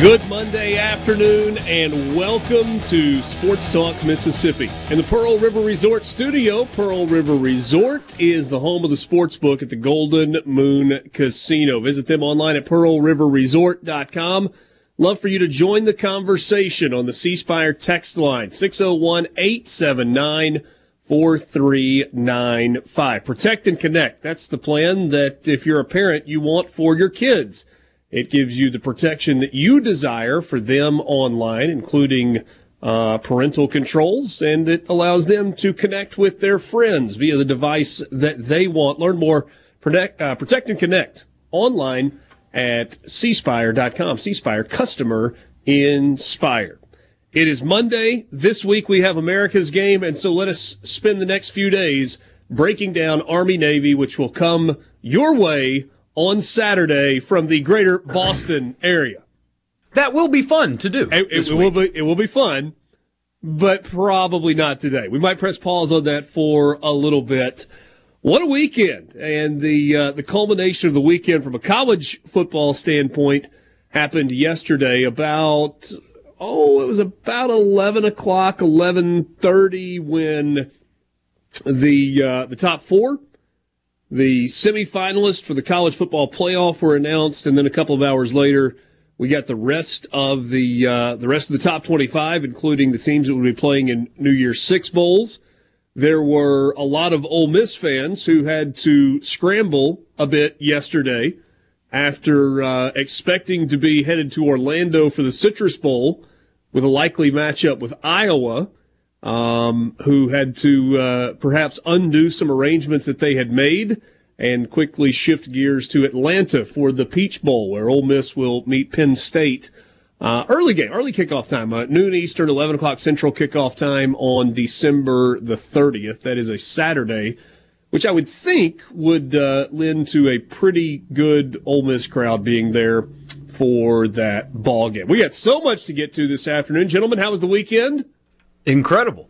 Good Monday afternoon and welcome to Sports Talk Mississippi. In the Pearl River Resort studio, Pearl River Resort is the home of the sports book at the Golden Moon Casino. Visit them online at pearlriverresort.com. Love for you to join the conversation on the C Spire text line 601 879 4395. Protect and connect. That's the plan that if you're a parent, you want for your kids. It gives you the protection that you desire for them online, including uh, parental controls, and it allows them to connect with their friends via the device that they want. Learn more, protect, uh, protect and connect online at cspire.com. Cspire, customer inspired. It is Monday. This week we have America's game, and so let us spend the next few days breaking down Army Navy, which will come your way on Saturday from the greater Boston area. That will be fun to do. It, it will be it will be fun, but probably not today. We might press pause on that for a little bit. What a weekend! And the uh, the culmination of the weekend from a college football standpoint happened yesterday. About oh, it was about eleven o'clock, eleven thirty when the uh, the top four the semifinalists for the college football playoff were announced, and then a couple of hours later, we got the rest of the uh, the rest of the top 25, including the teams that would be playing in New Year's Six bowls. There were a lot of Ole Miss fans who had to scramble a bit yesterday after uh, expecting to be headed to Orlando for the Citrus Bowl with a likely matchup with Iowa um, who had to uh, perhaps undo some arrangements that they had made and quickly shift gears to Atlanta for the Peach Bowl, where Ole Miss will meet Penn State. Uh, early game, early kickoff time, uh, noon Eastern, 11 o'clock Central kickoff time on December the 30th. That is a Saturday, which I would think would uh, lend to a pretty good Ole Miss crowd being there for that ball game. We got so much to get to this afternoon. Gentlemen, how was the weekend? Incredible.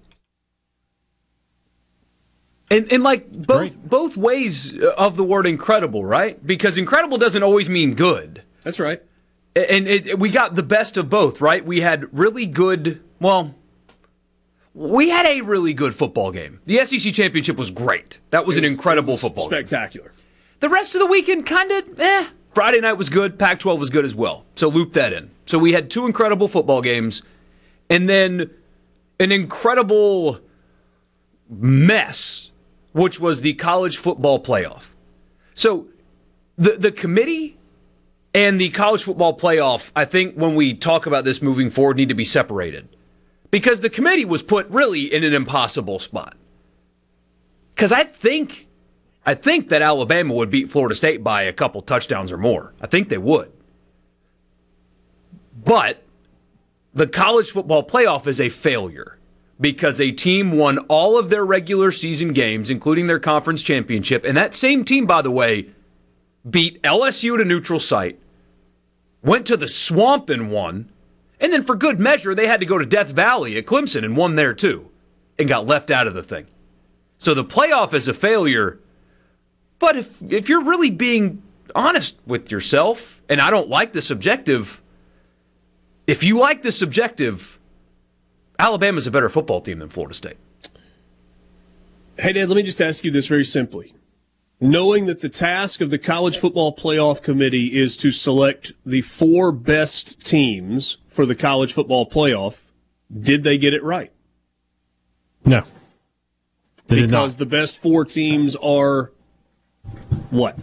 And, and like both Great. both ways of the word incredible, right? Because incredible doesn't always mean good. That's right. And it, we got the best of both, right? We had really good, well, we had a really good football game. The SEC championship was great. That was, was an incredible was football spectacular. Game. The rest of the weekend kind of eh. Friday night was good. Pac-12 was good as well. So loop that in. So we had two incredible football games, and then an incredible mess, which was the college football playoff. So the the committee and the college football playoff, I think when we talk about this moving forward, need to be separated. Because the committee was put really in an impossible spot. Because I think I think that Alabama would beat Florida State by a couple touchdowns or more. I think they would. But the college football playoff is a failure because a team won all of their regular season games, including their conference championship. And that same team, by the way, beat LSU at a neutral site, went to the swamp and won. And then, for good measure, they had to go to Death Valley at Clemson and won there too, and got left out of the thing. So the playoff is a failure But if if you're really being honest with yourself, and I don't like the subjective, if you like the subjective, Alabama's a better football team than Florida State. Hey, Dad, let me just ask you this very simply. Knowing that the task of the College Football Playoff Committee is to select the four best teams for the College Football Playoff, did they get it right? No. They because the best four teams are what?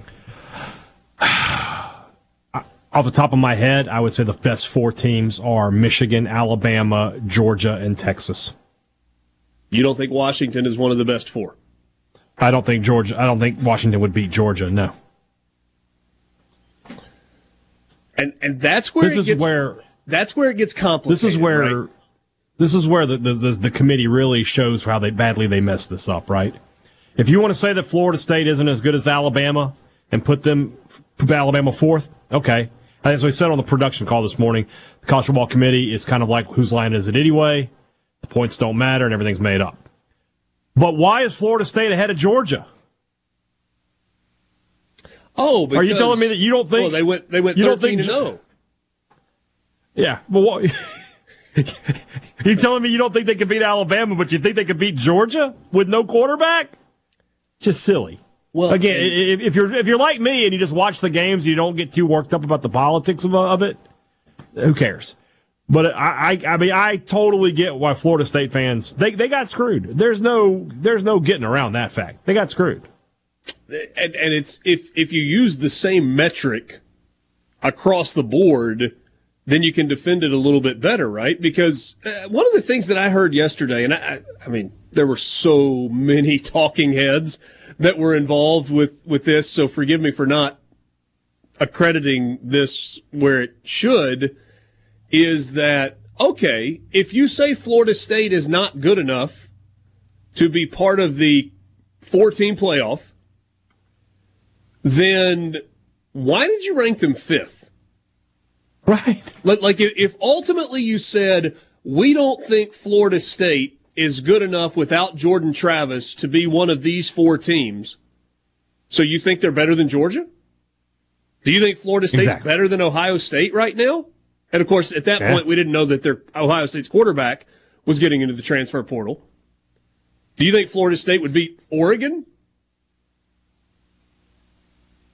Off the top of my head, I would say the best four teams are Michigan, Alabama, Georgia, and Texas. You don't think Washington is one of the best four? I don't think Georgia. I don't think Washington would beat Georgia. No. And and that's where this is gets, where that's where it gets complicated. This is where right? this is where the, the, the, the committee really shows how they badly they messed this up. Right. If you want to say that Florida State isn't as good as Alabama and put them put Alabama fourth, okay. As we said on the production call this morning, the college football committee is kind of like whose line is it anyway? The points don't matter and everything's made up. But why is Florida State ahead of Georgia? Oh, because, are you telling me that you don't think well, they went they went thirteen and zero? Oh? Yeah, but what? you telling me you don't think they could beat Alabama, but you think they could beat Georgia with no quarterback? Just silly. Well, again, and, if you're if you're like me and you just watch the games, you don't get too worked up about the politics of, of it. Who cares? But I, I, I mean, I totally get why Florida State fans they, they got screwed. There's no there's no getting around that fact. They got screwed. And, and it's if if you use the same metric across the board, then you can defend it a little bit better, right? Because uh, one of the things that I heard yesterday, and I, I mean, there were so many talking heads that were involved with with this. So forgive me for not accrediting this where it should is that, okay, if you say Florida State is not good enough to be part of the 14 playoff, then why did you rank them fifth? Right. Like, if ultimately you said, we don't think Florida State is good enough without Jordan Travis to be one of these four teams, so you think they're better than Georgia? Do you think Florida State's exactly. better than Ohio State right now? And of course, at that yeah. point, we didn't know that their Ohio State's quarterback was getting into the transfer portal. Do you think Florida State would beat Oregon?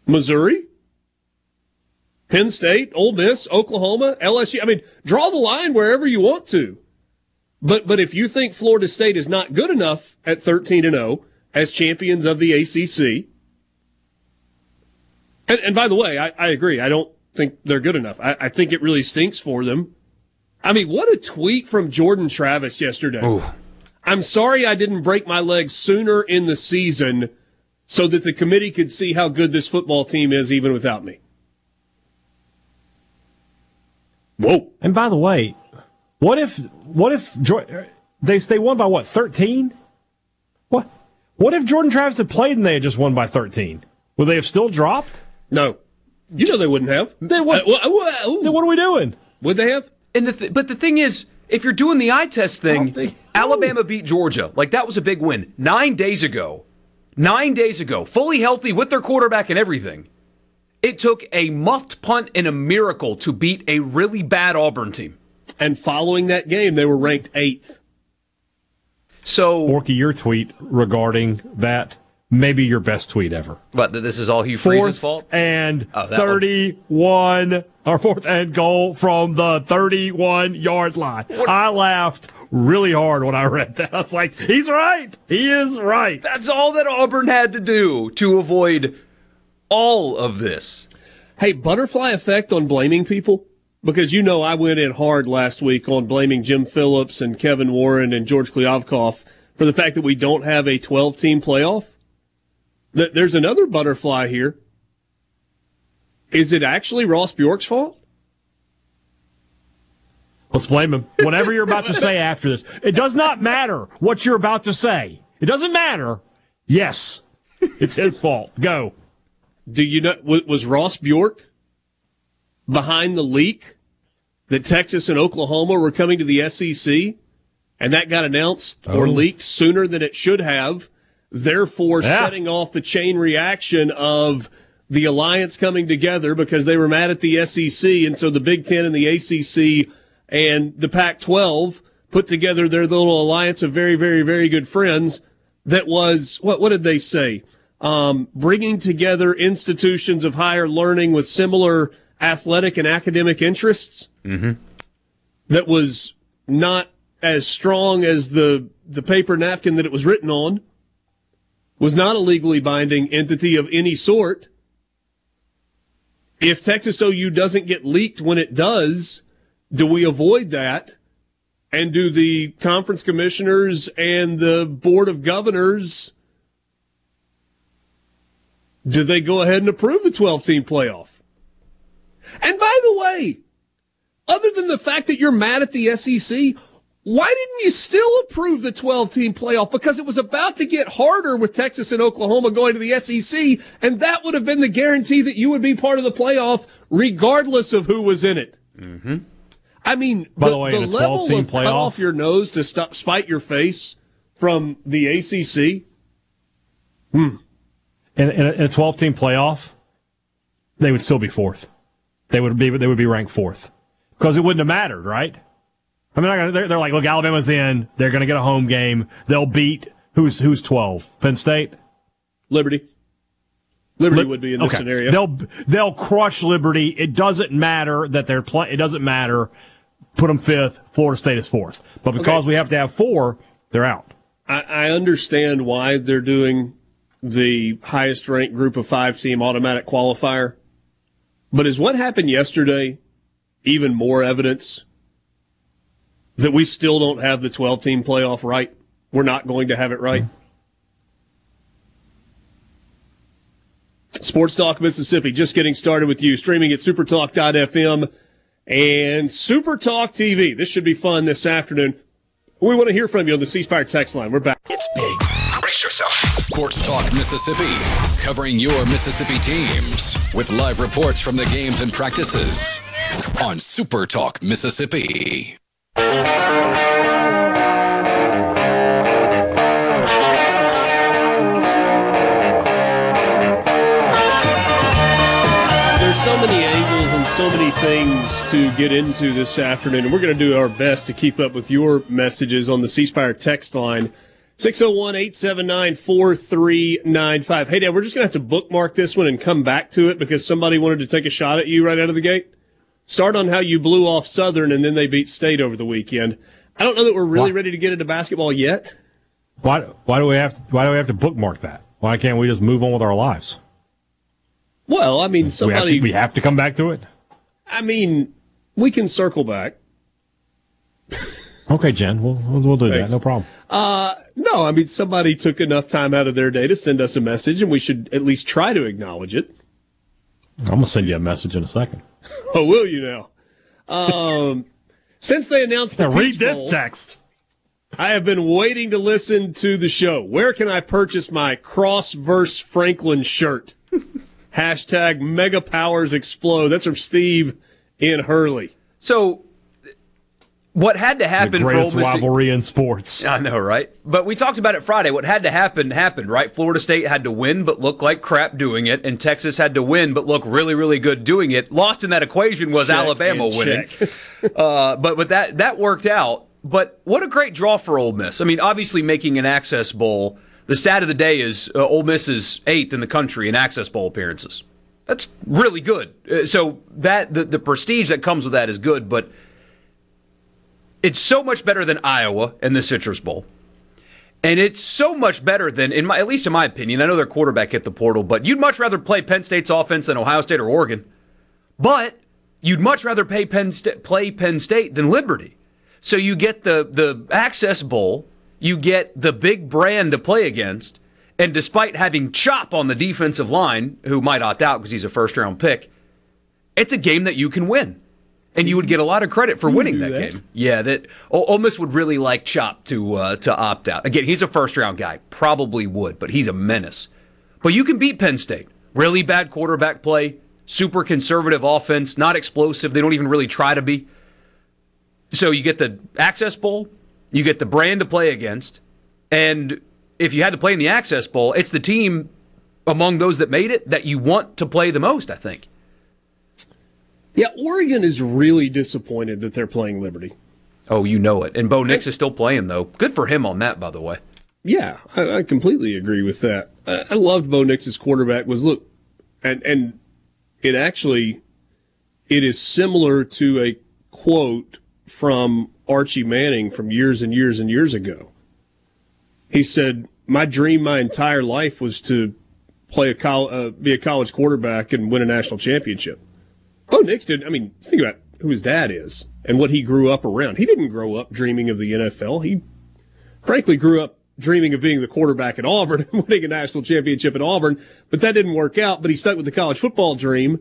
Missouri? Penn State, Ole Miss, Oklahoma, LSU? I mean, draw the line wherever you want to. But but if you think Florida State is not good enough at 13 and 0 as champions of the ACC, and, and by the way, I, I agree. I don't think they're good enough. I, I, think it really stinks for them. I mean, what a tweet from Jordan Travis yesterday. Ooh. I'm sorry I didn't break my leg sooner in the season so that the committee could see how good this football team is even without me. Whoa. And by the way, what if what if they they won by what 13? What what if Jordan Travis had played and they had just won by 13? Would they have still dropped? No. You know they wouldn't have. Then what? Uh, then what are we doing? Would they have? And the th- but the thing is, if you're doing the eye test thing, think, Alabama beat Georgia. Like that was a big win nine days ago. Nine days ago, fully healthy with their quarterback and everything. It took a muffed punt and a miracle to beat a really bad Auburn team. And following that game, they were ranked eighth. So, Borky, your tweet regarding that maybe your best tweet ever. But this is all Hugh Freeze's fault? And oh, 31 one. or fourth and goal from the 31 yard line. What? I laughed really hard when I read that. I was like, he's right. He is right. That's all that Auburn had to do to avoid all of this. Hey, butterfly effect on blaming people? Because you know I went in hard last week on blaming Jim Phillips and Kevin Warren and George Kliavkoff for the fact that we don't have a 12 team playoff. There's another butterfly here. Is it actually Ross Bjork's fault? Let's blame him. Whatever you're about to say after this, it does not matter what you're about to say. It doesn't matter. Yes, it's his fault. Go. Do you know was Ross Bjork behind the leak that Texas and Oklahoma were coming to the SEC, and that got announced oh. or leaked sooner than it should have? therefore yeah. setting off the chain reaction of the alliance coming together because they were mad at the SEC. And so the Big Ten and the ACC and the Pac 12 put together their little alliance of very, very, very good friends that was, what, what did they say? Um, bringing together institutions of higher learning with similar athletic and academic interests. Mm-hmm. That was not as strong as the, the paper napkin that it was written on, was not a legally binding entity of any sort. If Texas OU doesn't get leaked when it does, do we avoid that? And do the conference commissioners and the board of governors do they go ahead and approve the 12 team playoff? And by the way, other than the fact that you're mad at the SEC, why didn't you still approve the 12 team playoff? Because it was about to get harder with Texas and Oklahoma going to the SEC, and that would have been the guarantee that you would be part of the playoff regardless of who was in it. Mm-hmm. I mean, By the, the, way, the level of playoff, cut off your nose to stop, spite your face from the ACC. Hmm. In, in a 12 team playoff, they would still be fourth. They would be they would be ranked fourth because it wouldn't have mattered, right? I mean, they're, they're like, look, Alabama's in. They're going to get a home game. They'll beat who's who's 12? Penn State, Liberty. Liberty would be in this okay. scenario. They'll they'll crush Liberty. It doesn't matter that they're play. It doesn't matter. Put them fifth. Florida State is fourth. But because okay. we have to have four, they're out. I, I understand why they're doing the highest ranked group of five team automatic qualifier. But is what happened yesterday even more evidence that we still don't have the 12 team playoff right? We're not going to have it right. Sports Talk Mississippi, just getting started with you, streaming at supertalk.fm and Supertalk TV. This should be fun this afternoon. We want to hear from you on the C Spire text line. We're back. It's big. Brace yourself. Sports Talk Mississippi, covering your Mississippi teams with live reports from the games and practices on Super Talk Mississippi. There's so many angles and so many things to get into this afternoon, and we're going to do our best to keep up with your messages on the C Spire text line. 601 879 4395. Hey, Dad, we're just going to have to bookmark this one and come back to it because somebody wanted to take a shot at you right out of the gate. Start on how you blew off Southern and then they beat State over the weekend. I don't know that we're really why? ready to get into basketball yet. Why, why do we have to, why do we have to bookmark that? Why can't we just move on with our lives? Well, I mean, somebody. We have, to, we have to come back to it? I mean, we can circle back. okay, Jen. We'll, we'll, we'll do Thanks. that. No problem. Uh, no, I mean, somebody took enough time out of their day to send us a message, and we should at least try to acknowledge it. I'm going to send you a message in a second. oh, will you now? Um, since they announced the read this text. I have been waiting to listen to the show. Where can I purchase my Cross verse Franklin shirt? Hashtag mega powers explode. That's from Steve in Hurley. So, what had to happen the greatest for Ole Miss rivalry in sports? I know, right? But we talked about it Friday. What had to happen happened, right? Florida State had to win, but look like crap doing it, and Texas had to win, but look really, really good doing it. Lost in that equation was check Alabama winning. uh, but but that that worked out. But what a great draw for Ole Miss. I mean, obviously making an Access Bowl the stat of the day is uh, Ole Miss is eighth in the country in Access Bowl appearances. That's really good. Uh, so that the, the prestige that comes with that is good, but it's so much better than Iowa and the Citrus Bowl. And it's so much better than, in my, at least in my opinion, I know their quarterback hit the portal, but you'd much rather play Penn State's offense than Ohio State or Oregon. But you'd much rather Penn St- play Penn State than Liberty. So you get the, the Access Bowl, you get the big brand to play against. And despite having Chop on the defensive line, who might opt out because he's a first round pick, it's a game that you can win. And you would get a lot of credit for winning that, that, game. Yeah, that Ole Miss would really like Chop to uh, to opt out. Again, he's a first round guy, probably would, but he's a menace. But you can beat Penn State. Really bad quarterback play, super conservative offense, not explosive. They don't even really try to be. So you get the Access Bowl, you get the brand to play against, and if you had to play in the Access Bowl, it's the team among those that made it that you want to play the most, I think. Yeah, Oregon is really disappointed that they're playing Liberty. Oh, you know it. And Bo Nix is still playing, though. Good for him on that, by the way. Yeah, I, I completely agree with that. I, I loved Bo Nix's quarterback was look, and and it actually it is similar to a quote from Archie Manning from years and years and years ago. He said, "My dream my entire life was to play a col- uh, be a college quarterback and win a national championship." Bo Nix did. I mean, think about who his dad is and what he grew up around. He didn't grow up dreaming of the NFL. He frankly grew up dreaming of being the quarterback at Auburn and winning a national championship at Auburn, but that didn't work out. But he stuck with the college football dream.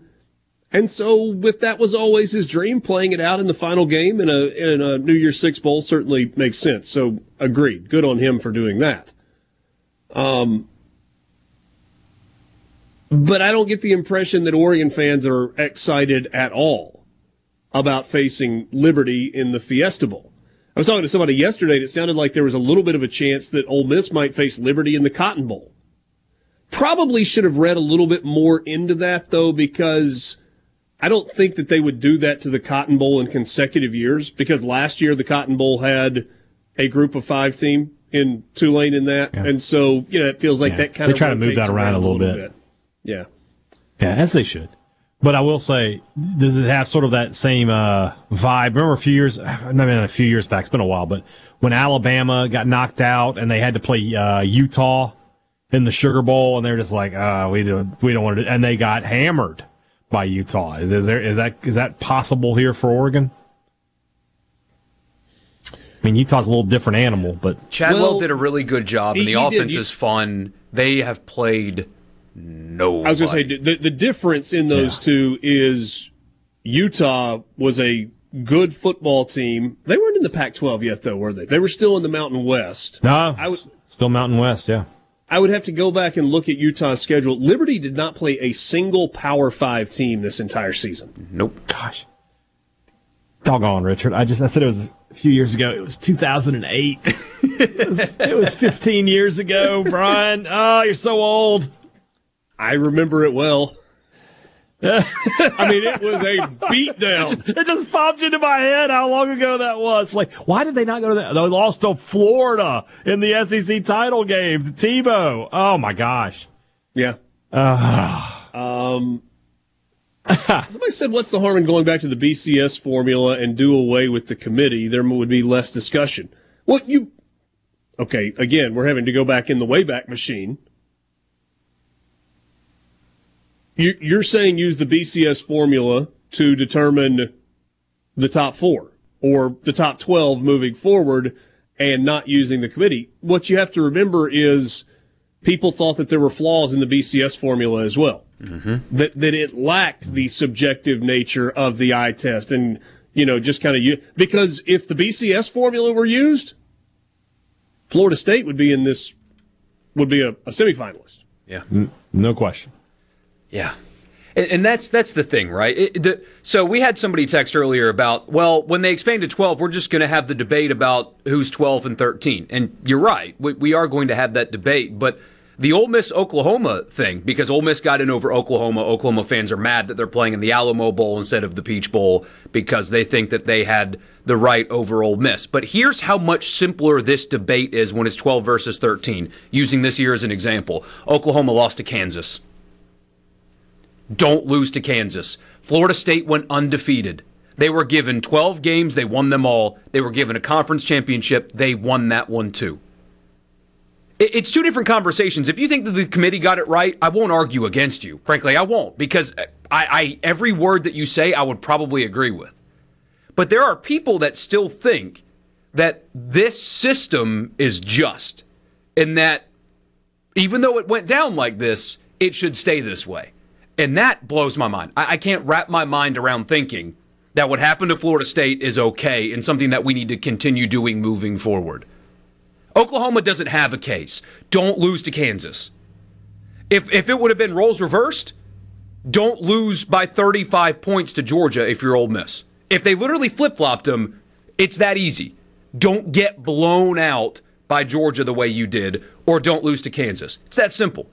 And so, if that was always his dream, playing it out in the final game in a in a New Year's Six bowl certainly makes sense. So, agreed. Good on him for doing that. Um, but I don't get the impression that Oregon fans are excited at all about facing Liberty in the Fiesta Bowl. I was talking to somebody yesterday and it sounded like there was a little bit of a chance that Ole Miss might face Liberty in the Cotton Bowl. Probably should have read a little bit more into that though, because I don't think that they would do that to the Cotton Bowl in consecutive years because last year the Cotton Bowl had a group of five team in Tulane in that. Yeah. And so, you know, it feels like yeah. that kind they of They try to move that around, around a little, bit. bit. Yeah. Yeah, as they should. But I will say, does it have sort of that same uh, vibe? Remember a few years, I mean, a few years back, it's been a while, but when Alabama got knocked out and they had to play uh, Utah in the Sugar Bowl, and they're just like, uh, we don't, we don't want to, and they got hammered by Utah. Is, is there is that is that possible here for Oregon? I mean, Utah's a little different animal, but Chadwell well, did a really good job, and the offense is fun. They have played no. I was going to say the the difference in those yeah. two is Utah was a good football team. They weren't in the Pac-12 yet, though, were they? They were still in the Mountain West. No, I was still Mountain West. Yeah. I would have to go back and look at Utah's schedule. Liberty did not play a single Power Five team this entire season. Nope. Gosh. Doggone, Richard. I just I said it was a few years ago. It was 2008. it, was, it was 15 years ago, Brian. Oh, you're so old. I remember it well. I mean, it was a beatdown. It just popped into my head how long ago that was. Like, why did they not go to that? They lost to Florida in the SEC title game. Tebow. Oh my gosh. Yeah. Uh, um. Somebody said, "What's the harm in going back to the BCS formula and do away with the committee? There would be less discussion." Well, you. Okay, again, we're having to go back in the Wayback Machine You're saying use the BCS formula to determine the top four or the top 12 moving forward and not using the committee. What you have to remember is people thought that there were flaws in the BCS formula as well. Mm-hmm. That, that it lacked the subjective nature of the eye test and, you know, just kind of, because if the BCS formula were used, Florida State would be in this, would be a, a semifinalist. Yeah. No question. Yeah. And, that's that's the thing, right? It, the, so we had somebody text earlier about, well, when they expand to 12, we're just going to have the debate about who's 12 and 13. And you're right. We, we are going to have that debate, but the Ole Miss Oklahoma thing, because Ole Miss got in over Oklahoma. Oklahoma fans are mad that they're playing in the Alamo Bowl instead of the Peach Bowl because they think that they had the right over Ole Miss. But here's how much simpler this debate is when it's 12 versus 13. Using this year as an example, Oklahoma lost to Kansas. Don't lose to Kansas. Florida State went undefeated. They were given 12 games, they won them all. They were given a conference championship, they won that one too. It's two different conversations. If you think that the committee got it right, I won't argue against you. Frankly, I won't because I, I every word that you say, I would probably agree with. But there are people that still think that this system is just and that even though it went down like this, it should stay this way. And that blows my mind. I, I can't wrap my mind around thinking that what happened to Florida State is okay and something that we need to continue doing moving forward. Oklahoma doesn't have a case. Don't lose to Kansas. If, if it would have been roles reversed, don't lose by 35 points to Georgia if you're Ole Miss. If they literally flip flopped them, it's that easy. Don't get blown out by Georgia the way you did, or don't lose to Kansas. It's that simple.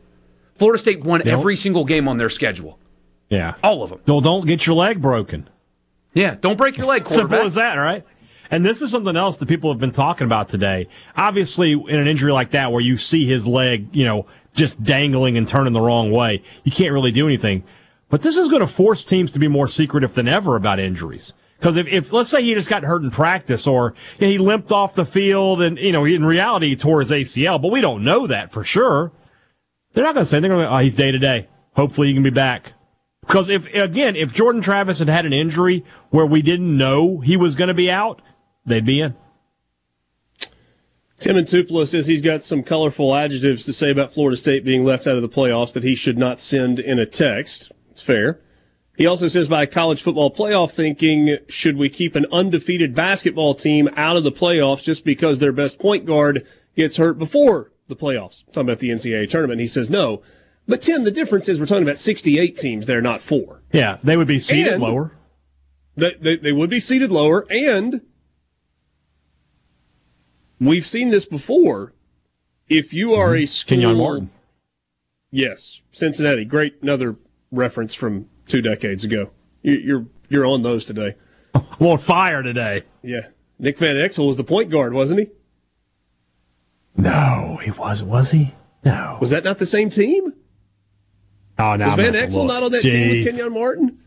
Florida State won every single game on their schedule. Yeah. All of them. Don't, don't get your leg broken. Yeah, don't break your leg, Simple as that, right? And this is something else that people have been talking about today. Obviously, in an injury like that, where you see his leg, you know, just dangling and turning the wrong way, you can't really do anything. But this is going to force teams to be more secretive than ever about injuries. Because if, if, let's say he just got hurt in practice or you know, he limped off the field and, you know, in reality he tore his ACL, but we don't know that for sure. They're not going to say, they're going to, oh, he's day to day. Hopefully he can be back. Because if, again, if Jordan Travis had had an injury where we didn't know he was going to be out, they'd be in. Tim and Tupelo says he's got some colorful adjectives to say about Florida State being left out of the playoffs that he should not send in a text. It's fair. He also says by college football playoff thinking, should we keep an undefeated basketball team out of the playoffs just because their best point guard gets hurt before the playoffs? Talking about the NCAA tournament. He says no. But Tim, the difference is we're talking about 68 teams there, not four. Yeah, they would be seated and lower. They, they, they would be seated lower, and we've seen this before. If you are mm-hmm. a school, Kenyon Martin. Yes, Cincinnati. Great, another reference from two decades ago. You're you're on those today. I'm on fire today. Yeah, Nick Van Exel was the point guard, wasn't he? No, he wasn't. Was he? No. Was that not the same team? Oh, no. Was Van Exel not on that Jeez. team with Kenyon Martin?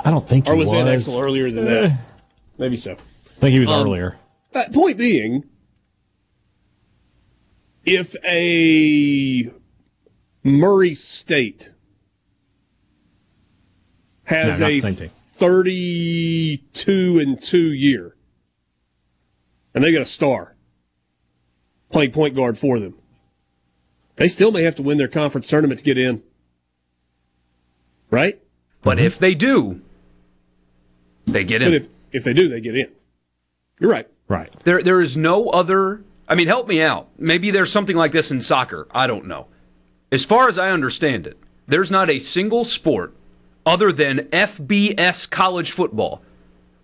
I don't think. Or was, was. Van Exel earlier than that? Eh. Maybe so. I think he was um, earlier. point being, if a Murray State has no, a 32 and 2 year. And they got a star playing point guard for them. They still may have to win their conference tournament to get in. Right? But mm-hmm. if they do, they get in. But if, if they do, they get in. You're right. Right. There there is no other I mean, help me out. Maybe there's something like this in soccer. I don't know. As far as I understand it, there's not a single sport other than FBS college football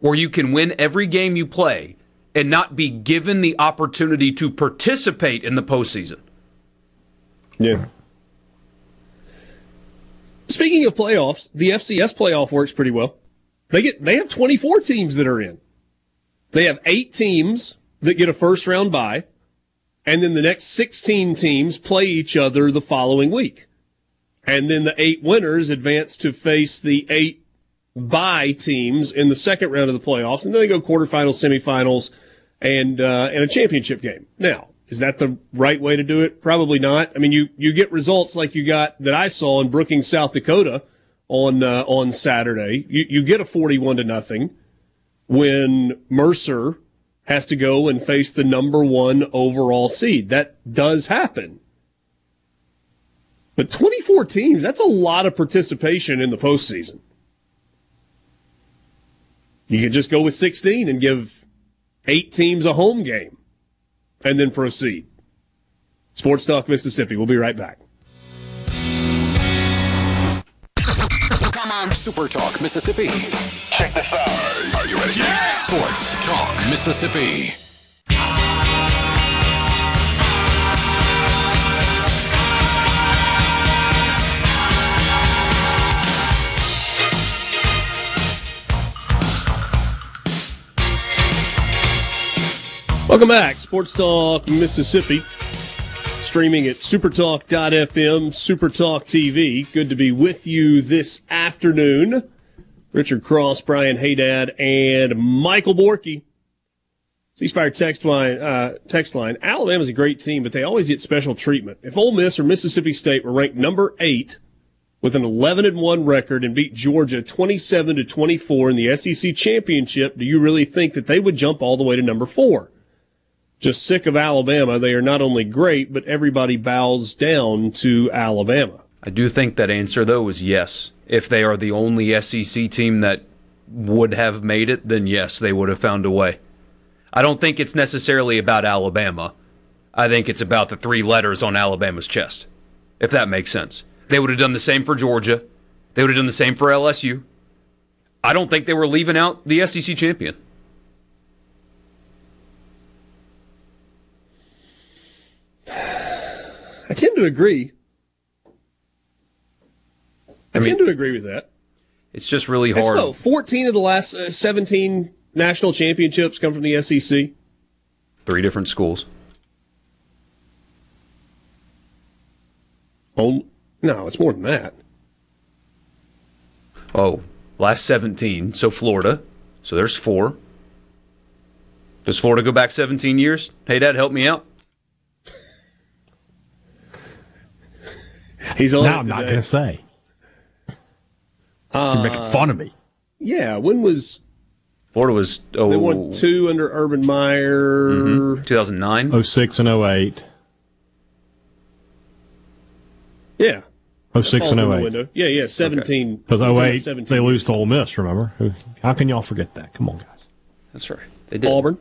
where you can win every game you play and not be given the opportunity to participate in the postseason. Yeah. Speaking of playoffs, the FCS playoff works pretty well. They get they have 24 teams that are in. They have 8 teams that get a first round bye, and then the next 16 teams play each other the following week. And then the 8 winners advance to face the 8 by teams in the second round of the playoffs, and then they go quarterfinals, semifinals, and uh, and a championship game. Now, is that the right way to do it? Probably not. I mean, you you get results like you got that I saw in Brookings, South Dakota, on uh, on Saturday. You you get a forty-one to nothing when Mercer has to go and face the number one overall seed. That does happen. But 24 teams, that's a lot of participation in the postseason. You could just go with 16 and give eight teams a home game and then proceed. Sports Talk Mississippi. We'll be right back. Come on, Super Talk Mississippi. Check this out. Are you ready? Yeah! Sports Talk Mississippi. Welcome back, Sports Talk Mississippi. Streaming at supertalk.fm, Supertalk TV. Good to be with you this afternoon. Richard Cross, Brian Hadad, and Michael Borky. C Spire text line, uh, text line. Alabama's a great team, but they always get special treatment. If Ole Miss or Mississippi State were ranked number eight with an 11 and 1 record and beat Georgia 27 to 24 in the SEC championship, do you really think that they would jump all the way to number four? Just sick of Alabama. They are not only great, but everybody bows down to Alabama. I do think that answer, though, is yes. If they are the only SEC team that would have made it, then yes, they would have found a way. I don't think it's necessarily about Alabama. I think it's about the three letters on Alabama's chest, if that makes sense. They would have done the same for Georgia. They would have done the same for LSU. I don't think they were leaving out the SEC champion. I tend to agree. I, I mean, tend to agree with that. It's just really hard. Well, 14 of the last uh, 17 national championships come from the SEC. Three different schools. Oh, no, it's more than that. Oh, last 17. So Florida. So there's four. Does Florida go back 17 years? Hey, Dad, help me out. He's on. Now I'm not going to say. Uh, You're making fun of me. Yeah. When was Florida was oh, they won two under Urban Meyer. Mm-hmm. 2009, 06 and 08. Yeah. 06 and 08. Yeah, yeah, 17. Because okay. 08, they lose to Ole Miss, remember? How can y'all forget that? Come on, guys. That's right. They did. Auburn.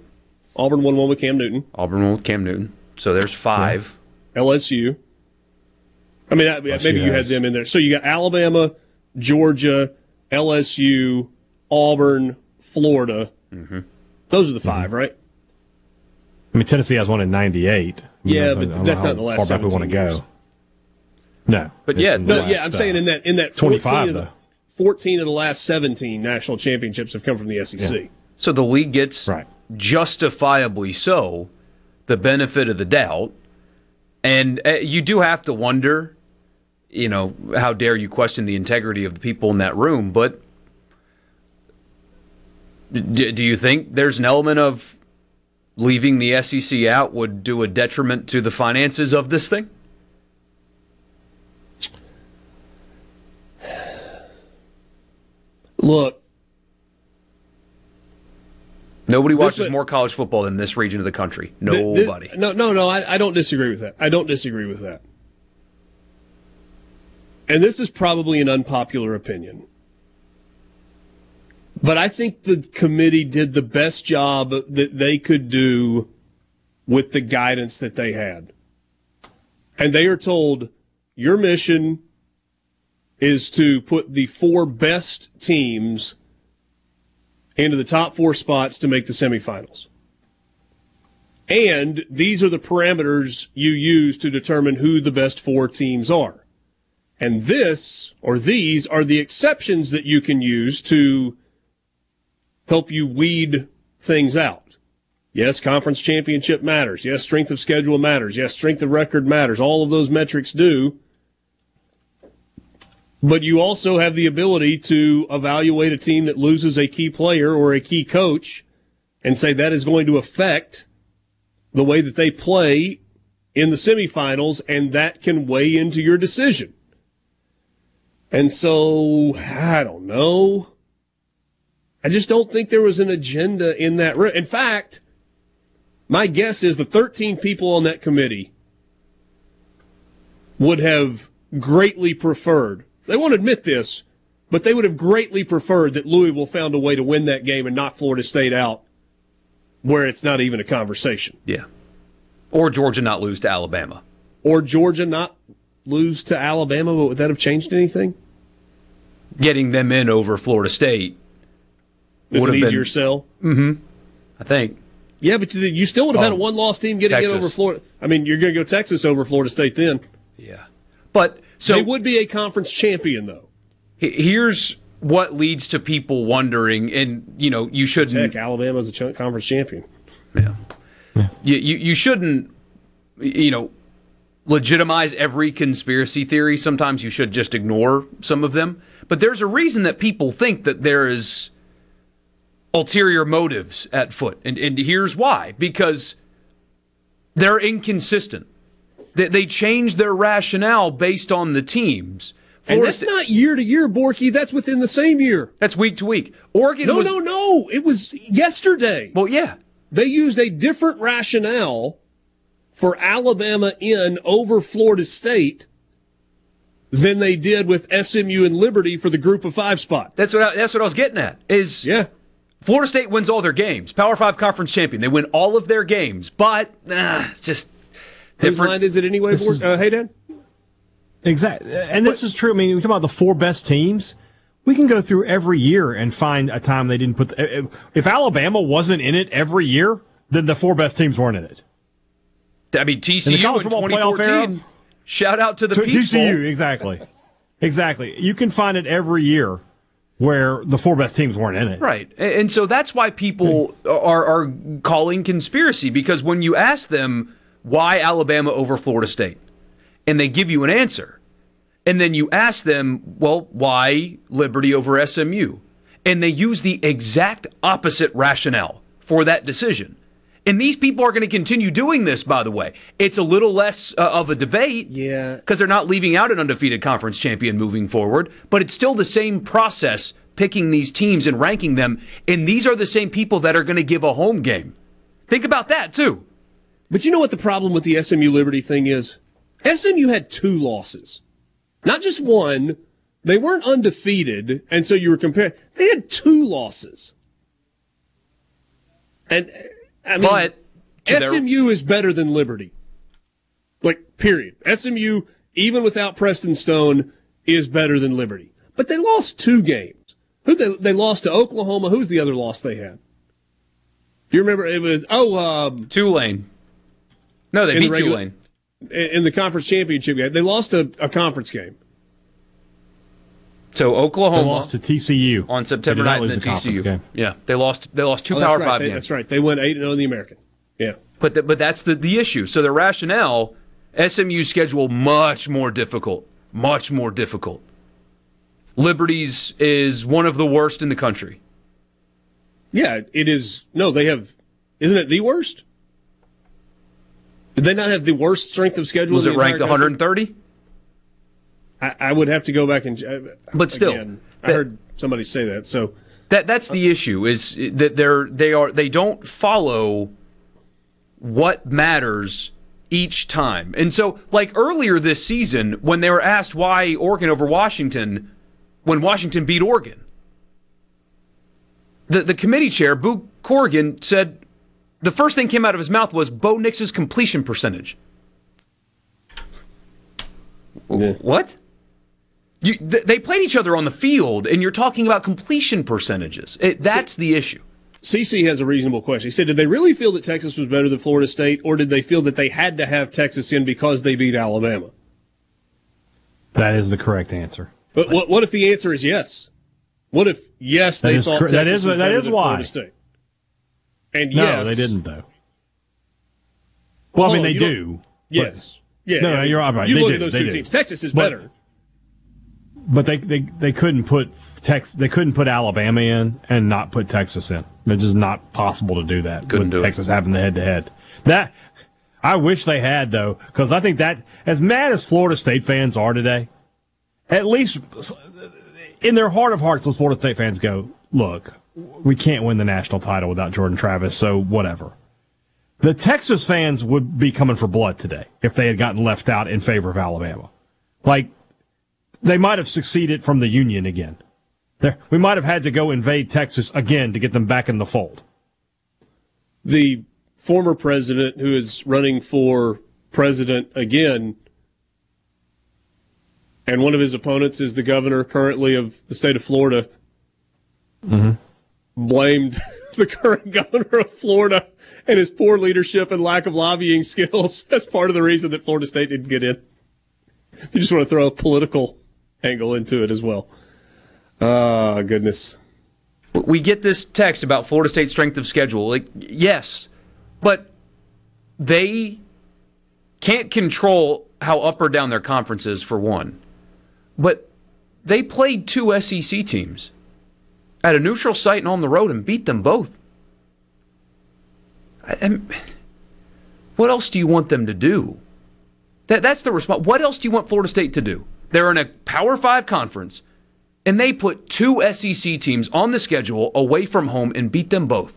Auburn won one with Cam Newton. Auburn won with Cam Newton. So there's five. Yeah. LSU. I mean, LSU maybe you has. had them in there. So you got Alabama, Georgia, LSU, Auburn, Florida. Mm-hmm. Those are the 5 mm-hmm. right? I mean, Tennessee has one in '98. Yeah, but that's not the last. Far back we want to go. No, but yeah, no, yeah. I'm uh, saying in that in that 25 of the, 14 of the last 17 national championships have come from the SEC. Yeah. So the league gets right. justifiably so the benefit of the doubt, and uh, you do have to wonder you know, how dare you question the integrity of the people in that room? But do, do you think there's an element of leaving the SEC out would do a detriment to the finances of this thing? Look, nobody watches more college football than this region of the country. Nobody. This, no, no, no. I, I don't disagree with that. I don't disagree with that and this is probably an unpopular opinion, but I think the committee did the best job that they could do with the guidance that they had. And they are told your mission is to put the four best teams into the top four spots to make the semifinals. And these are the parameters you use to determine who the best four teams are. And this or these are the exceptions that you can use to help you weed things out. Yes, conference championship matters. Yes, strength of schedule matters. Yes, strength of record matters. All of those metrics do. But you also have the ability to evaluate a team that loses a key player or a key coach and say that is going to affect the way that they play in the semifinals, and that can weigh into your decision. And so, I don't know. I just don't think there was an agenda in that. room. In fact, my guess is the 13 people on that committee would have greatly preferred, they won't admit this, but they would have greatly preferred that Louisville found a way to win that game and knock Florida State out where it's not even a conversation. Yeah. Or Georgia not lose to Alabama. Or Georgia not lose to Alabama, but would that have changed anything? Getting them in over Florida State would have easier been, sell. Mm-hmm. I think. Yeah, but you still would have had a one-loss team getting Texas. in over Florida. I mean, you're going to go Texas over Florida State then. Yeah, but so they would be a conference champion though. Here's what leads to people wondering, and you know, you shouldn't. Tech, Alabama's a conference champion. Yeah. yeah. You, you you shouldn't. You know, legitimize every conspiracy theory. Sometimes you should just ignore some of them. But there's a reason that people think that there is ulterior motives at foot. And, and here's why because they're inconsistent. They, they change their rationale based on the teams. and that's not year to year, Borky. That's within the same year. That's week to week. Oregon. No, was, no, no. It was yesterday. Well, yeah. They used a different rationale for Alabama in over Florida State than they did with SMU and Liberty for the group of five spot. That's what I, that's what I was getting at. Is yeah. Florida State wins all their games. Power Five conference champion. They win all of their games, but uh, just different. Whose line is it anyway? For, is, uh, hey, Dan. Exactly, and this but, is true. I mean, we talk about the four best teams. We can go through every year and find a time they didn't put. The, if Alabama wasn't in it every year, then the four best teams weren't in it. I mean, TCU in, in 2014 Shout out to the to, TCU, exactly. Exactly. You can find it every year where the four best teams weren't in it. Right. And so that's why people hmm. are, are calling conspiracy because when you ask them why Alabama over Florida State, and they give you an answer, and then you ask them, well, why Liberty over SMU? And they use the exact opposite rationale for that decision. And these people are going to continue doing this, by the way. It's a little less uh, of a debate. Yeah. Because they're not leaving out an undefeated conference champion moving forward, but it's still the same process picking these teams and ranking them. And these are the same people that are going to give a home game. Think about that, too. But you know what the problem with the SMU Liberty thing is? SMU had two losses, not just one. They weren't undefeated, and so you were comparing. They had two losses. And I mean, but SMU their... is better than Liberty. Like, period. SMU, even without Preston Stone, is better than Liberty. But they lost two games. Who they, they lost to Oklahoma. Who's the other loss they had? You remember it was oh um, Tulane. No, they beat the regular, Tulane in the conference championship game. They lost a, a conference game. So Oklahoma they lost to TCU on September 9th in TCU. Game. Yeah, they lost. They lost two oh, Power right. Five they, games. That's right. They went eight and zero oh in the American. Yeah, but the, but that's the the issue. So the rationale: SMU's schedule much more difficult, much more difficult. Liberty's is one of the worst in the country. Yeah, it is. No, they have. Isn't it the worst? Did they not have the worst strength of schedule? Was it ranked 130? I, I, would have to go back and. Uh, but still, again, I heard somebody say that. So that that's the issue is that they're they are they don't follow what matters each time. And so, like earlier this season, when they were asked why Oregon over Washington, when Washington beat Oregon, the the committee chair Boo Corrigan said the first thing came out of his mouth was Bo Nix's completion percentage. Yeah. What? You, th- they played each other on the field, and you're talking about completion percentages. It, that's the issue. CC has a reasonable question. He said, Did they really feel that Texas was better than Florida State, or did they feel that they had to have Texas in because they beat Alabama? That is the correct answer. But what, what if the answer is yes? What if yes, they thought cr- Texas that is, was that is why. Florida State? And yes. no, yes, they didn't though. Well, well I mean they do. Yes. Yeah. No, no, you're right. You they look do, at those two do. teams. Texas is but, better. But they, they they couldn't put Tex they couldn't put Alabama in and not put Texas in. It's just not possible to do that. Couldn't with do Texas it. having the head to head. That I wish they had though, because I think that as mad as Florida State fans are today, at least in their heart of hearts, those Florida State fans go, look, we can't win the national title without Jordan Travis, so whatever. The Texas fans would be coming for blood today if they had gotten left out in favor of Alabama. Like, they might have succeeded from the Union again. There, we might have had to go invade Texas again to get them back in the fold. The former president who is running for president again, and one of his opponents is the governor currently of the state of Florida. Mm-hmm blamed the current governor of Florida and his poor leadership and lack of lobbying skills as part of the reason that Florida State didn't get in. You just want to throw a political angle into it as well. Ah, uh, goodness. We get this text about Florida State's strength of schedule. Like, yes, but they can't control how up or down their conference is, for one. But they played two SEC teams at a neutral site and on the road and beat them both. And what else do you want them to do? That, that's the response. What else do you want Florida State to do? They're in a Power Five conference, and they put two SEC teams on the schedule away from home and beat them both.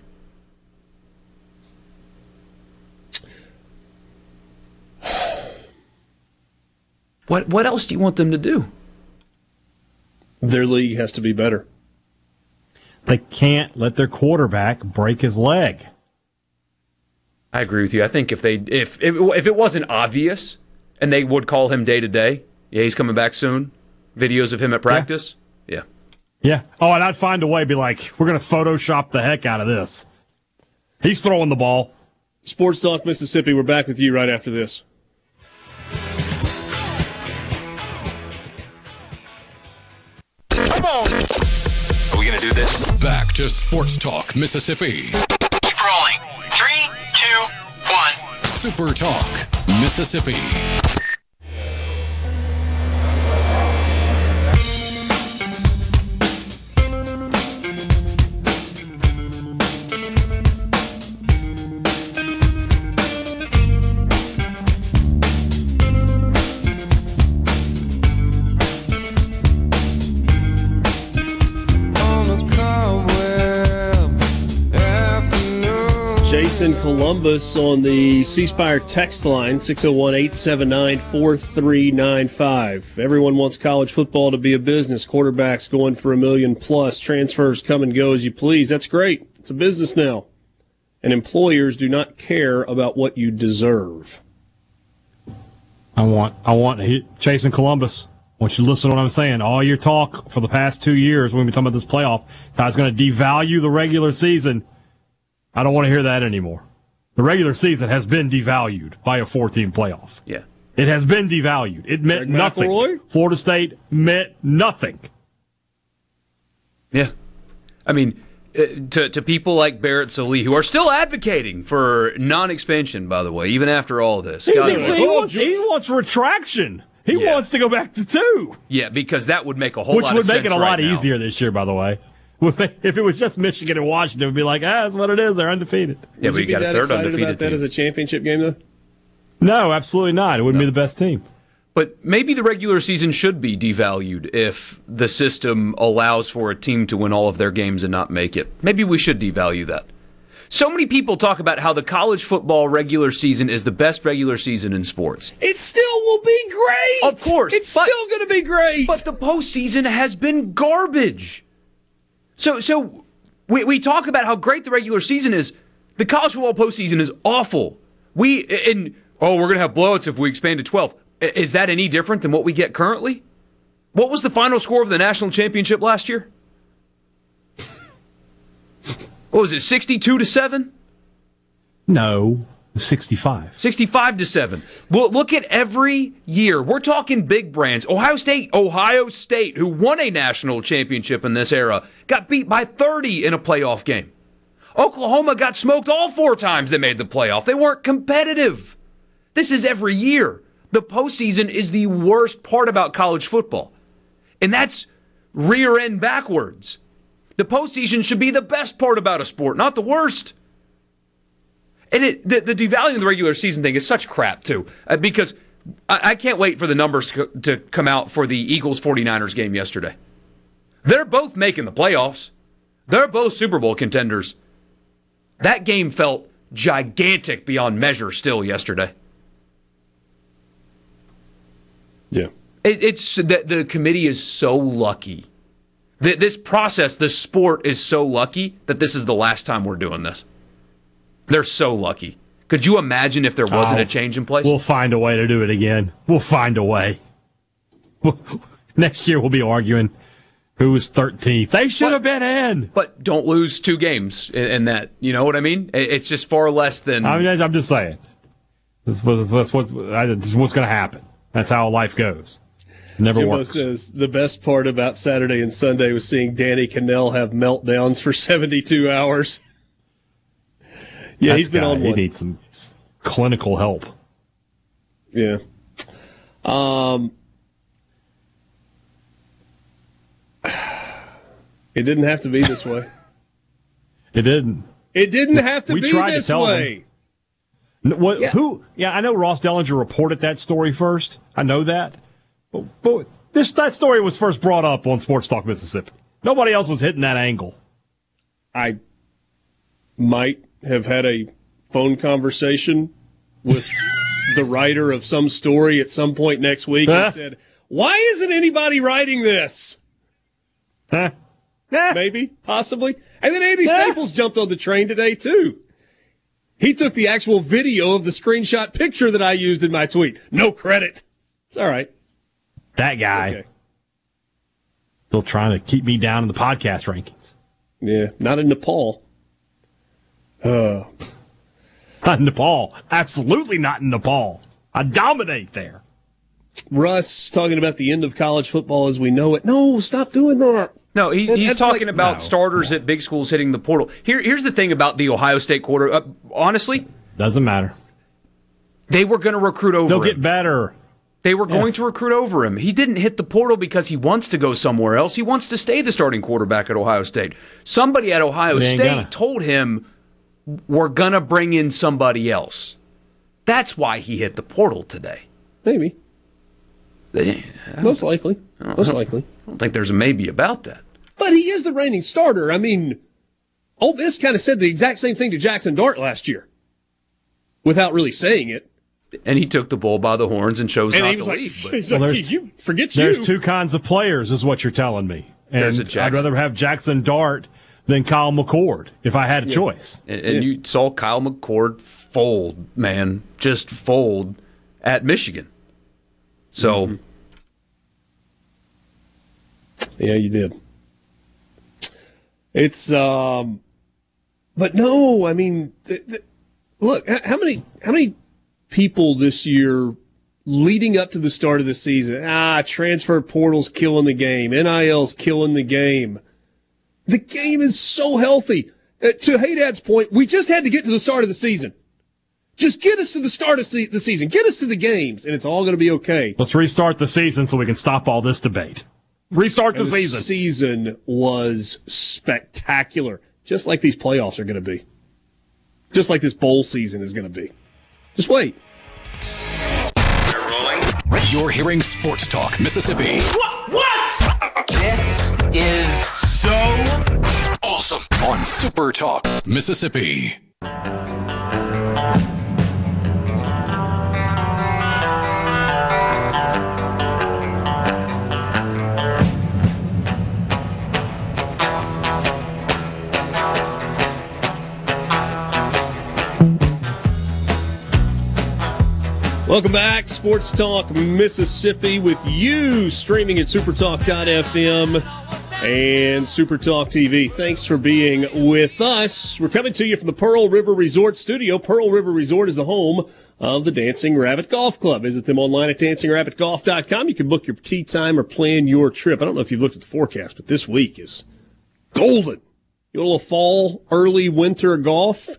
What what else do you want them to do? Their league has to be better. They can't let their quarterback break his leg. I agree with you. I think if they if if, if it wasn't obvious and they would call him day to day, yeah, he's coming back soon. Videos of him at practice. Yeah. Yeah. yeah. Oh, and I'd find a way to be like, we're going to Photoshop the heck out of this. He's throwing the ball. Sports Talk Mississippi. We're back with you right after this. Come on. Are we going to do this? Back to Sports Talk Mississippi. Keep rolling. Three, two, one. Super Talk Mississippi. Columbus on the C Spire text line 601 879 4395. Everyone wants college football to be a business. Quarterbacks going for a million plus. Transfers come and go as you please. That's great. It's a business now. And employers do not care about what you deserve. I want, I want Jason Columbus. I want you to listen to what I'm saying. All your talk for the past two years when we've been talking about this playoff, how it's going to devalue the regular season. I don't want to hear that anymore. The regular season has been devalued by a four team playoff. Yeah. It has been devalued. It meant Greg nothing. McElroy? Florida State meant nothing. Yeah. I mean, uh, to, to people like Barrett Sallee, who are still advocating for non expansion, by the way, even after all this. God, he's- he, wants, he wants retraction. He Yeah. wants to go back to two, yeah, because that would make a whole which lot would make it a right lot now. easier this year, by the way. Would make- If it was just Michigan and Washington, it would be like, ah, that's what it is. They're undefeated. Yeah, Would but you you be got a that third excited undefeated about that team. as a championship game, though? No, absolutely not. It wouldn't be the best team. But maybe the regular season should be devalued if the system allows for a team to win all of their games and not make it. Maybe we should devalue that. So many people talk about how the college football regular season is the best regular season in sports. It still will be great. Of course, It's but- still going to be great. But the postseason has been garbage. So, so we, we talk about how great the regular season is. The college football postseason is awful. We and oh, we're gonna have blowouts if we expand to twelve. Is that any different than what we get currently? What was the final score of the national championship last year? What was it, sixty-two to seven? No, 65. 65 to 7. Look, look at every year. We're talking big brands. Ohio State, Ohio State, who won a national championship in this era, got beat by 30 in a playoff game. Oklahoma got smoked all four times they made the playoff. They weren't competitive. This is every year. The postseason is the worst part about college football. And that's rear end backwards. The postseason should be the best part about a sport, not the worst. And it, the, the devaluing the regular season thing is such crap, too, uh, because I, I can't wait for the numbers co- to come out for the Eagles 49ers game yesterday. They're both making the playoffs, they're both Super Bowl contenders. That game felt gigantic beyond measure still yesterday. yeah. It, it's that the committee is so lucky. Th- This process, this sport is so lucky that this is the last time we're doing this. They're so lucky. Could you imagine if there wasn't Oh, a change in place? We'll find a way to do it again. We'll find a way. Next year we'll be arguing who was 13th. They should have been in. but don't lose two games in, in that. You know what I mean? It's just far less than. I mean, I'm just saying. This is what's, what's, what's, what's going to happen. That's how life goes. It never Jimbo works. says the best part about Saturday and Sunday was seeing Danny Kanell have meltdowns for 72 hours. Yeah, That's he's been guy, on He one. needs some clinical help. Yeah. Um, it didn't have to be this way. It didn't. It didn't have to We be tried to this tell them. way. N- What, Yeah. Who? Yeah, I know Ross Dellenger reported that story first. I know that. But, but this that story was first brought up on Sports Talk Mississippi. Nobody else was hitting that angle. I might have had a phone conversation with the writer of some story at some point next week Huh? and said, "Why isn't anybody writing this?" Huh? Maybe, possibly. And then Andy. Staples jumped on the train today too. He took the actual video of the screenshot picture that I used in my tweet. No credit. It's all right. that guy Okay. still trying to keep me down in the podcast rankings. Yeah, not in Nepal. Uh, Not Nepal. Absolutely not in Nepal. I dominate there. Russ talking about the end of college football as we know it. No, stop doing that. No, he, And- he's and, talking like- about No. starters at big schools hitting the portal. Here, here's the thing about the Ohio State quarter. Uh, honestly, Doesn't matter. they were going to recruit over They'll him. get better. They were going Yes. to recruit over him. He didn't hit the portal because he wants to go somewhere else. He wants to stay the starting quarterback at Ohio State. Somebody at Ohio State gonna. told him, "We're gonna bring in somebody else." That's why he hit the portal today. Maybe. Most likely. Most likely. I don't think there's a maybe about that. But he is the reigning starter. I mean, Ole Miss kind of said the exact same thing to Jackson Dart last year without really saying it. And he took the bull by the horns and chose And not he was to like, leave. But he's Well, like, there's- you forget you. There's two kinds of players, is what you're telling me. And There's a I'd rather have Jackson Dart than Kyle McCord if I had a choice. and, and you saw Kyle McCord fold, man, just fold at Michigan. So. Mm-hmm. Yeah, you did. It's um, but no, I mean, th- th- look, how many how many people this year leading up to the start of the season? Ah, transfer portal's killing the game. NIL's killing the game. The game is so healthy. Uh, to Hadad's point, we just had to get to the start of the season. Just get us to the start of se- the season. Get us to the games, and it's all going to be okay. Let's restart the season so we can stop all this debate. Restart the the season. season was spectacular, just like these playoffs are going to be, just like this bowl season is going to be. Just wait. We're rolling. You're hearing Sports Talk Mississippi. What? What? This is so Awesome. On Super Talk Mississippi. Welcome back, Sports Talk Mississippi, with you streaming at supertalk.fm and Super Talk TV. Thanks for being with us. We're coming to you from the Pearl River Resort Studio. Pearl River Resort is the home of the Dancing Rabbit Golf Club. Visit them online at dancingrabbitgolf.com. You can book your tee time or plan your trip. I don't know if you've looked at the forecast, but this week is golden. You want a little fall, early winter golf?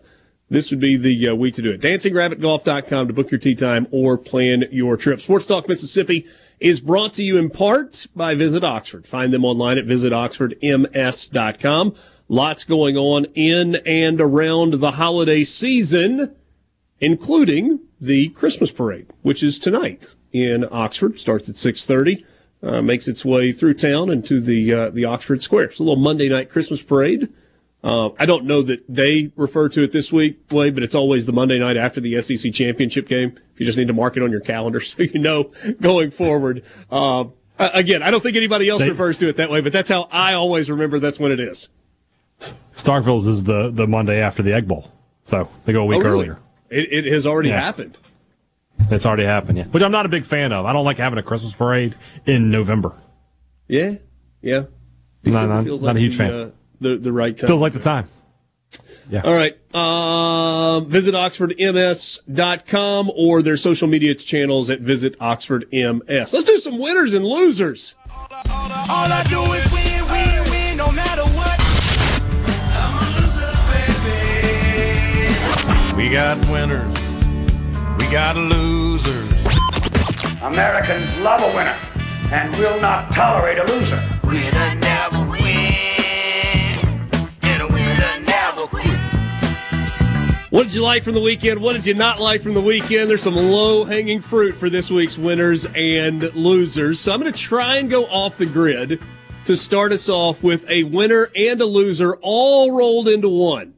This would be the uh, week to do it. DancingRabbitGolf.com to book your tee time or plan your trip. Sports Talk Mississippi is brought to you in part by Visit Oxford. Find them online at visitoxfordms.com. Lots going on in and around the holiday season, including the Christmas parade, which is tonight in Oxford. Starts at 630. Uh, makes its way through town into the uh, the Oxford Square. It's a little Monday night Christmas parade. Uh, I don't know that they refer to it this week, Blade, but it's always the Monday night after the SEC championship game. If you just need to mark it on your calendar so you know going forward. Uh, again, I don't think anybody else They- refers to it that way, but that's how I always remember that's when it is. Starkville's is the, the Monday after the Egg Bowl. So they go a week Oh, really? earlier. It, it has already Yeah. happened. It's already happened, yeah. Which I'm not a big fan of. I don't like having a Christmas parade in November. Yeah, yeah. December no, feels not like a huge the, fan. Uh, the the right time. Feels like the time. All right. Um, visit oxfordms.com or their social media channels at Visit Oxford MS. Let's do some winners and losers. All I do is win, win, win, no matter what. I'm a loser, baby. we got winners. We got losers. Americans love a winner and will not tolerate a loser. Winner never What did you like from the weekend? What did you not like from the weekend? There's some low hanging fruit for this week's winners and losers. So I'm going to try and go off the grid to start us off with a winner and a loser all rolled into one.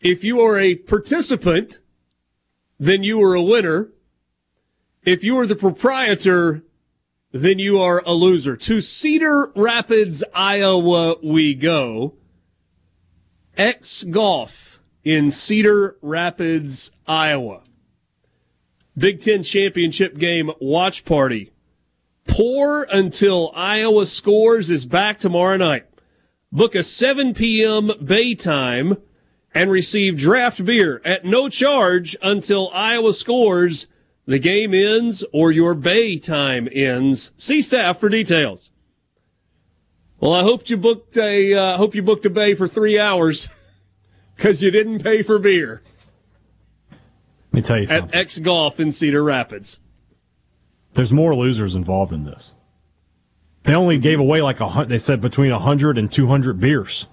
If you are a participant, then you are a winner. If you are the proprietor, then you are a loser. To Cedar Rapids, Iowa, we go. X Golf in Cedar Rapids, Iowa. Big Ten championship game watch party. Pour until Iowa scores is back tomorrow night. Book a 7 p.m. bay time and receive draft beer at no charge until Iowa scores the game ends or your bay time ends. See staff for details. Well, I hope you booked a uh, hope you booked a bay for three hours because you didn't pay for beer. Let me tell you something. At X Golf in Cedar Rapids. There's more losers involved in this. They only gave away like a hun- they said between 100 and 200 beers.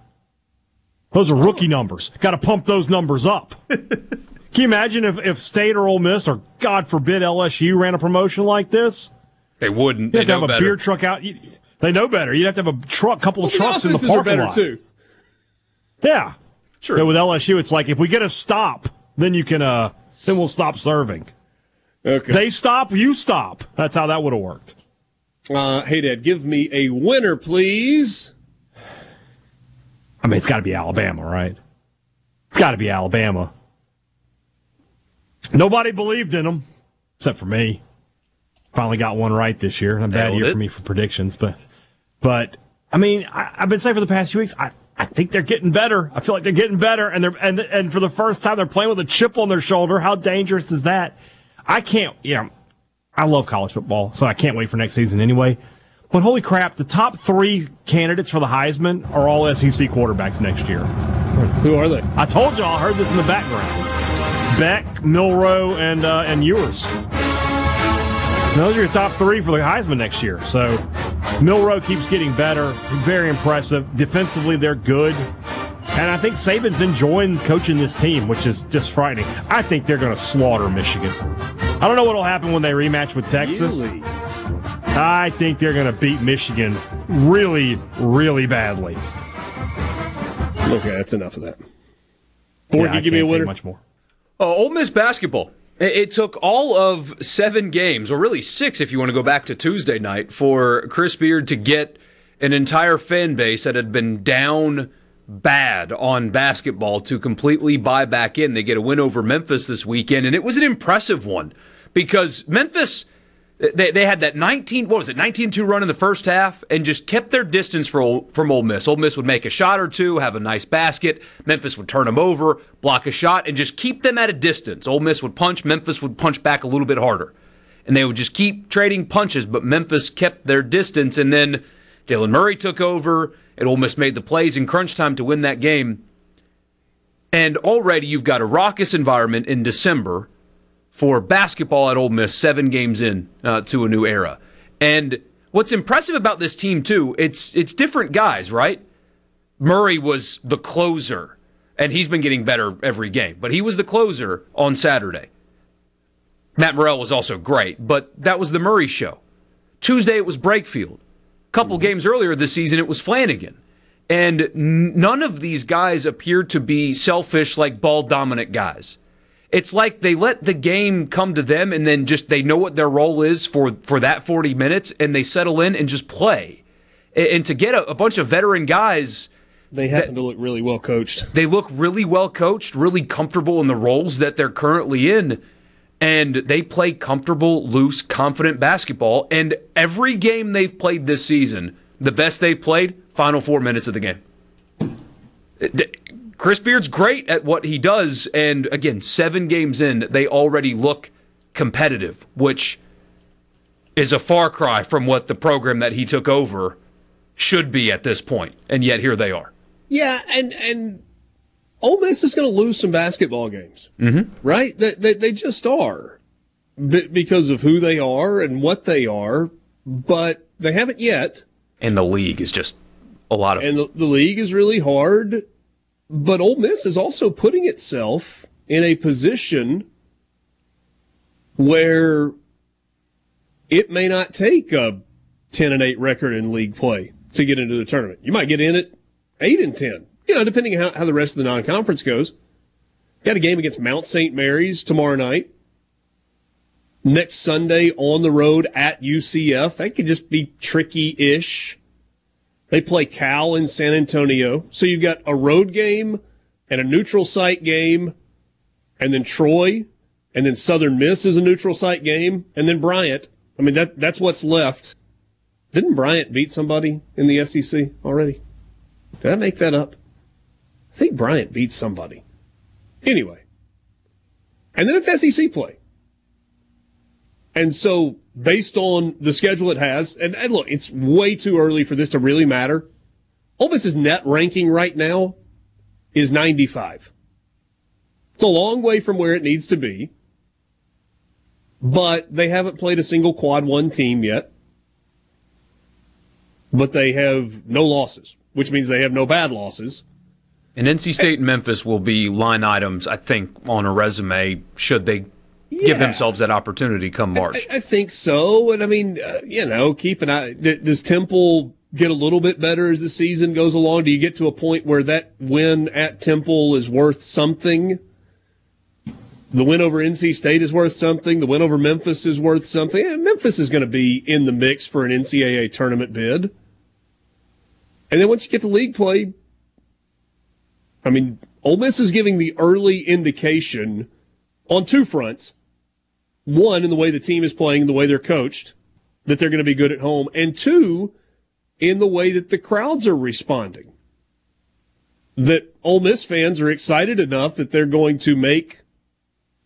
Those are rookie oh. numbers. Got to pump those numbers up. Can you imagine if, if State or Ole Miss or God forbid LSU ran a promotion like this? They wouldn't. You have they to have a better. beer truck out. You, they know better. You'd have to have a truck, couple of Well, trucks in the offenses are parking better lot. too. Yeah, Sure. But with LSU, it's like if we get a stop, then you can. uh Then we'll stop serving. Okay. They stop, you stop. That's how that would have worked. Uh, Hadad, give me a winner, please. I mean, it's got to be Alabama, right? It's got to be Alabama. Nobody believed in them, except for me. Finally got one right this year. A bad Nailed year it. for me for predictions, but, but I mean, I, I've been saying for the past few weeks, I, I think they're getting better. I feel like they're getting better, and they're and and for the first time, they're playing with a chip on their shoulder. How dangerous is that? I can't. Yeah, you know, I love college football, so I can't wait for next season anyway. But holy crap, the top three candidates for the Heisman are all SEC quarterbacks next year. Who are they? I told y'all, I heard this in the background. Beck, Milroe, and uh, and Ewers. Those are your top three for the Heisman next year. So Milroe keeps getting better. Very impressive. Defensively, they're good. And I think Saban's enjoying coaching this team, which is just frightening. I think they're going to slaughter Michigan. I don't know what will happen when they rematch with Texas. Really? I think they're going to beat Michigan really, really badly. Okay, that's enough of that. Ford, Yeah, you give me a can't take winner. Much more. Oh, Ole Miss basketball. It, took all of seven games, or really six if you want to go back to Tuesday night, for Chris Beard to get an entire fan base that had been down bad on basketball to completely buy back in. They get a win over Memphis this weekend, and it was an impressive one because Memphis. They, they had that 19, what was it, 19-2 run in the first half and just kept their distance from, from Ole Miss. Ole Miss would make a shot or two, have a nice basket. Memphis would turn them over, block a shot, and just keep them at a distance. Ole Miss would punch, Memphis would punch back a little bit harder. And they would just keep trading punches, but Memphis kept their distance. And then Jaylen Murray took over, and Ole Miss made the plays in crunch time to win that game. And already you've got a raucous environment in December for basketball at Ole Miss, seven games in uh, to a new era. And what's impressive about this team too, it's it's different guys, right? Murray was the closer, and he's been getting better every game, but he was the closer on Saturday. Matt Murrell was also great, but that was the Murray show. Tuesday it was Brakefield. A couple games earlier this season it was Flanigan. And none of these guys appear to be selfish like ball dominant guys it's like they let the game come to them and then just they know what their role is for for that 40 minutes and they settle in and just play. And, and to get a, a bunch of veteran guys They happen to look really well coached. they look really well coached really comfortable in the roles that they're currently in. And they play comfortable loose confident basketball. And every game they've played this season the best they've played final four minutes of the game Chris Beard's great at what he does, and again, seven games in, they already look competitive, which is a far cry from what the program that he took over should be at this point. point, and yet here they are. Yeah, and and Ole Miss is going to lose some basketball games, Mm-hmm. right? They, they, they just are B- because of who they are and what they are, but they haven't yet. And the league is just a lot of. And the, the league is really hard, but Ole Miss is also putting itself in a position where it may not take a 10 and 8 record in league play to get into the tournament. You might get in at 8 and 10, you know, depending on how, how the rest of the non conference goes. Got a game against Mount St. Mary's tomorrow night. Next Sunday on the road at UCF. That could just be tricky ish. They play Cal in San Antonio. So you've got a road game and a neutral site game, and then Troy, and then Southern Miss is a neutral site game, and then Bryant. I mean, that that's what's left. Didn't Bryant beat somebody in the SEC already? Did I make that up? I think Bryant beat somebody. Anyway. And then it's SEC play. And so, based on the schedule it has, and, and look, it's way too early for this to really matter. Ole Miss's net ranking right now is 95. It's a long way from where it needs to be, but they haven't played a single quad one team yet. But they have no losses, which means they have no bad losses. And NC State and Memphis will be line items, I think, on a resume should they yeah. give themselves that opportunity come March. I, I think so. And I mean, uh, you know, keep an eye. Does Temple get a little bit better as the season goes along? Do you get to a point where that win at Temple is worth something? The win over NC State is worth something. The win over Memphis is worth something. Memphis is going to be in the mix for an NCAA tournament bid. And then once you get to league play, I mean, Ole Miss is giving the early indication on two fronts. One, in the way the team is playing, the way they're coached, that they're going to be good at home. And two, in the way that the crowds are responding. That Ole Miss fans are excited enough that they're going to make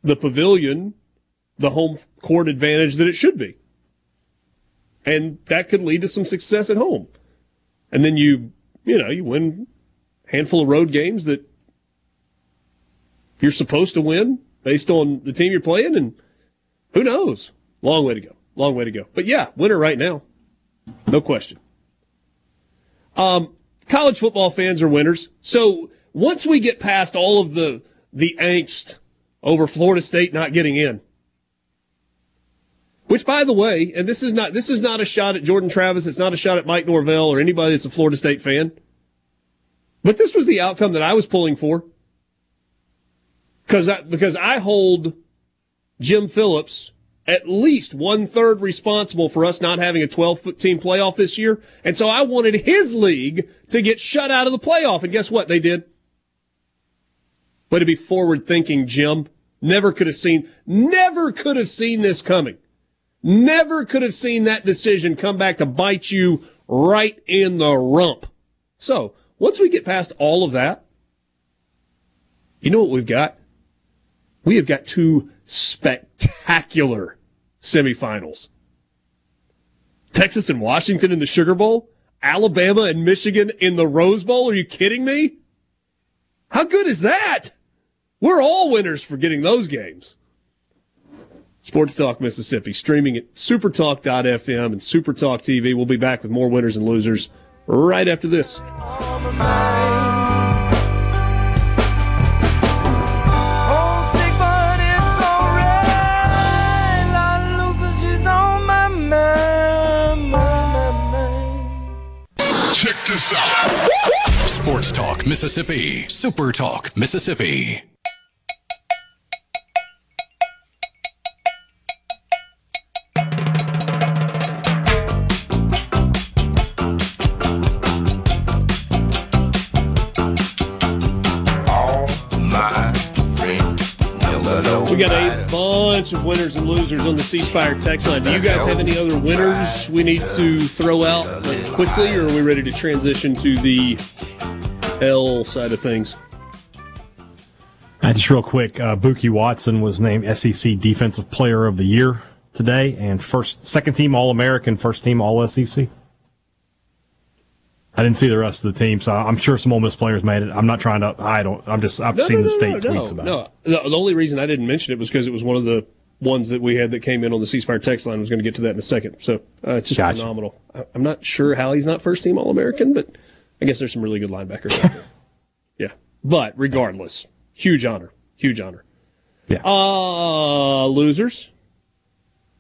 the pavilion the home court advantage that it should be. And that could lead to some success at home. And then you, you know, you win a handful of road games that you're supposed to win based on the team you're playing. And who knows? Long way to go. Long way to go. But yeah, winner right now. No question. Um, college football fans are winners. So once we get past all of the, the angst over Florida State not getting in, which, by the way, and this is not this is not a shot at Jordan Travis. It's not a shot at Mike Norvell or anybody that's a Florida State fan. But this was the outcome that I was pulling for. Because I, because I hold Jim Phillips at least one third responsible for us not having a 12 team playoff this year. And so I wanted his league to get shut out of the playoff. And guess what? They did. Way to be forward thinking, Jim. Never could have seen, never could have seen this coming. Never could have seen that decision come back to bite you right in the rump. So once we get past all of that, you know what we've got? We have got two spectacular semifinals. Texas and Washington in the Sugar Bowl, Alabama and Michigan in the Rose Bowl. Are you kidding me? How good is that? We're all winners for getting those games. Sports Talk Mississippi, streaming at supertalk.fm and Supertalk TV. We'll be back with more winners and losers right after this. This out. Sports Talk Mississippi. Super Talk Mississippi. Bunch of winners and losers on the C Spire text line. Do you guys have any other winners we need to throw out quickly, or are we ready to transition to the L side of things? Uh, just real quick, uh, Buki Watson was named SEC Defensive Player of the Year today, and first, second team All American, first team All SEC. I didn't see the rest of the team, so I'm sure some Ole Miss players made it. I'm not trying to. I don't. I'm just. I've No, seen no, the no, state no, tweets no, about no. it. The, the only reason I didn't mention it was because it was one of the ones that we had that came in on the C Spire text line. I was going to get to that in a second. So uh, it's just Gotcha. phenomenal. I, I'm not sure how he's not first team All American, but I guess there's some really good linebackers out there. Yeah, but regardless, huge honor, huge honor. Yeah. Uh losers,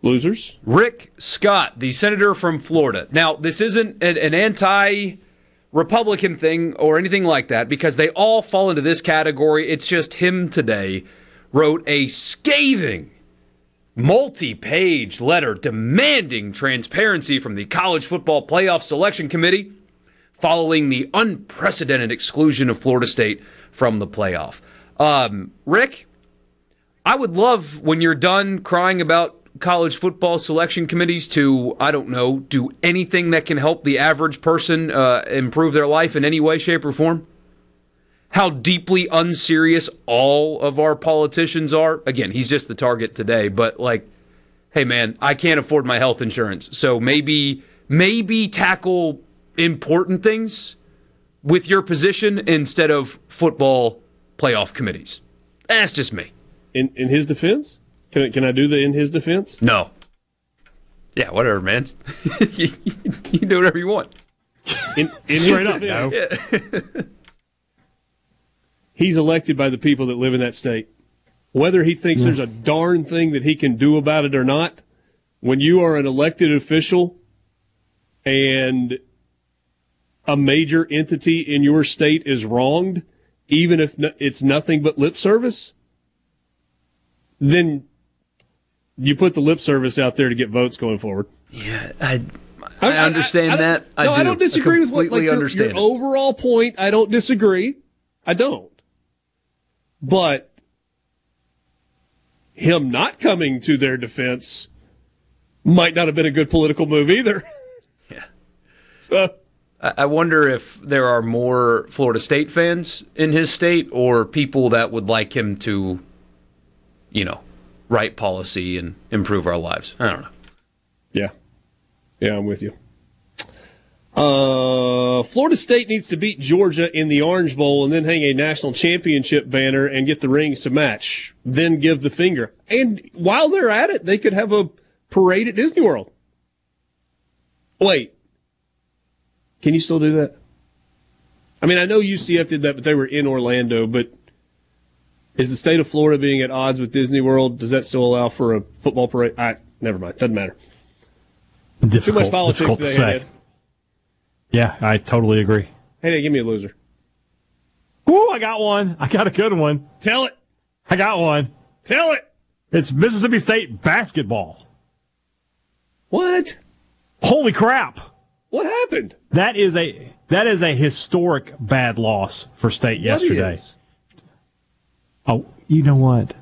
losers. Rick Scott, the senator from Florida. Now, this isn't an, an anti Republican thing or anything like that because they all fall into this category. It's just him today wrote a scathing multi page letter demanding transparency from the College Football Playoff Selection Committee following the unprecedented exclusion of Florida State from the playoff. Um, Rick, I would love when you're done crying about college football selection committees to, I don't know, do anything that can help the average person uh, improve their life in any way, shape, or form. How deeply unserious all of our politicians are. Again, he's just the target today, but like, hey man, I can't afford my health insurance. So maybe maybe tackle important things with your position instead of football playoff committees. That's just me. In in his defense, can I, can I do the in his defense? No. Yeah, whatever, man. you, you do whatever you want. In, in Straight his up, defense, no. he's elected by the people that live in that state. Whether he thinks there's a darn thing that he can do about it or not, when you are an elected official and a major entity in your state is wronged, even if no- it's nothing but lip service, then you put the lip service out there to get votes going forward. Yeah, I I understand I don't- that. I no, I do. don't disagree with what like your, understand your overall point. I don't disagree. I don't. But him not coming to their defense might not have been a good political move either. Yeah. So I I wonder if there are more Florida State fans in his state or people that would like him to, you know, write policy and improve our lives. I don't know. yeah, yeah, I'm with you. Uh, Florida State needs to beat Georgia in the Orange Bowl and then hang a national championship banner and get the rings to match. Then give the finger. And while they're at it, they could have a parade at Disney World. Wait, can you still do that? I mean, I know UCF did that, but they were in Orlando. But is the state of Florida being at odds with Disney World? Does that still allow for a football parade? I never mind. Doesn't matter. Difficult, Too much politics difficult to today. say. Yeah, I totally agree. Hadad, give me a loser. Ooh, I got one. I got a good one. Tell it. I got one. Tell it. It's Mississippi State basketball. What? Holy crap! What happened? That is a that is a historic bad loss for State yesterday. Is? Oh, you know what?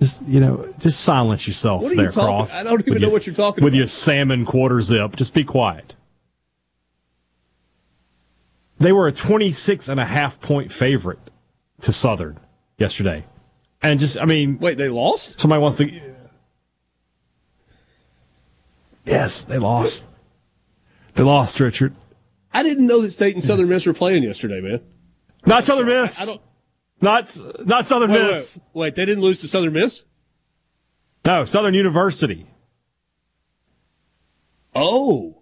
Just you know, just silence yourself What are you there, talking- Cross. I don't even know your- what you're talking with about. your salmon quarter zip. Just be quiet. They were a 26 and a half point favorite to Southern yesterday. And just, I mean, Wait, they lost? somebody wants to. Yes, they lost. They lost, Richard. I didn't know that State and Southern Miss were playing yesterday, man. Not Southern Miss. I don't. Not not Southern Wait, Miss. wait, wait, they didn't lose to Southern Miss. No, Southern University. Oh,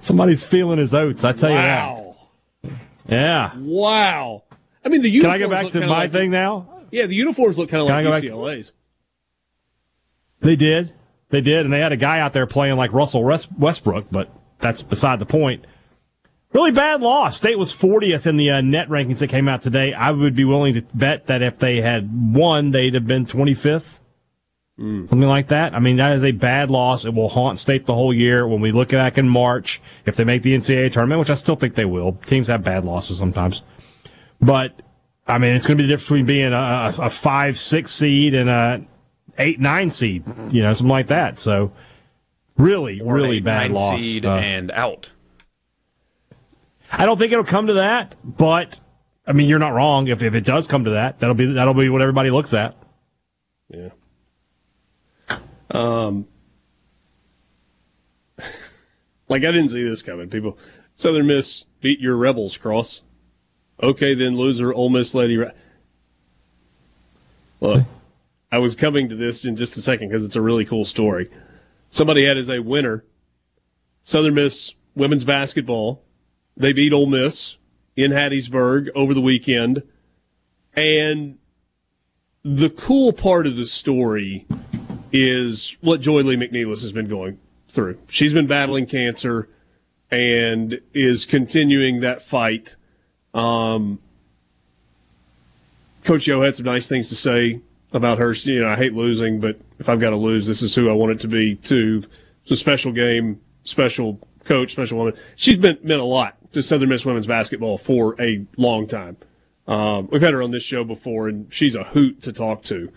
Somebody's feeling his oats. I tell you that. Yeah. wow. I mean, the Can uniforms I go back to my like, thing now? Yeah, the uniforms look kind of Can like back to- UCLA's. They did. They did, and they had a guy out there playing like Russell West- Westbrook, but that's beside the point. Really bad loss. State was 40th in the uh, net rankings that came out today. I would be willing to bet that if they had won, they'd have been 25th. Something like that. I mean, that is a bad loss. It will haunt State the whole year. When we look back in March, if they make the NCAA tournament, which I still think they will, teams have bad losses sometimes. But I mean, it's going to be the difference between being a, a five, six seed and a eight, nine seed, you know, something like that. So, really, Or really eight, bad nine loss. seed Uh, and out. I don't think it'll come to that, but I mean, you're not wrong. If if it does come to that, that'll be that'll be what everybody looks at. Yeah. Um, like I didn't see this coming. People, Southern Miss beat your Rebels cross. Okay, then loser, Ole Miss Lady. Ra- Look, I was coming to this in just a second because it's a really cool story. Somebody had as a winner Southern Miss women's basketball. They beat Ole Miss in Hattiesburg over the weekend, and the cool part of the story is what Joye Lee-McNelis has been going through. She's been battling cancer and is continuing that fight. Um, Coach Yo had some nice things to say about her. You know, I hate losing, but if I've got to lose, this is who I want it to be. Too. It's a special game, special coach, special woman. She's been meant a lot to Southern Miss women's basketball for a long time. Um, we've had her on this show before, and she's a hoot to talk to.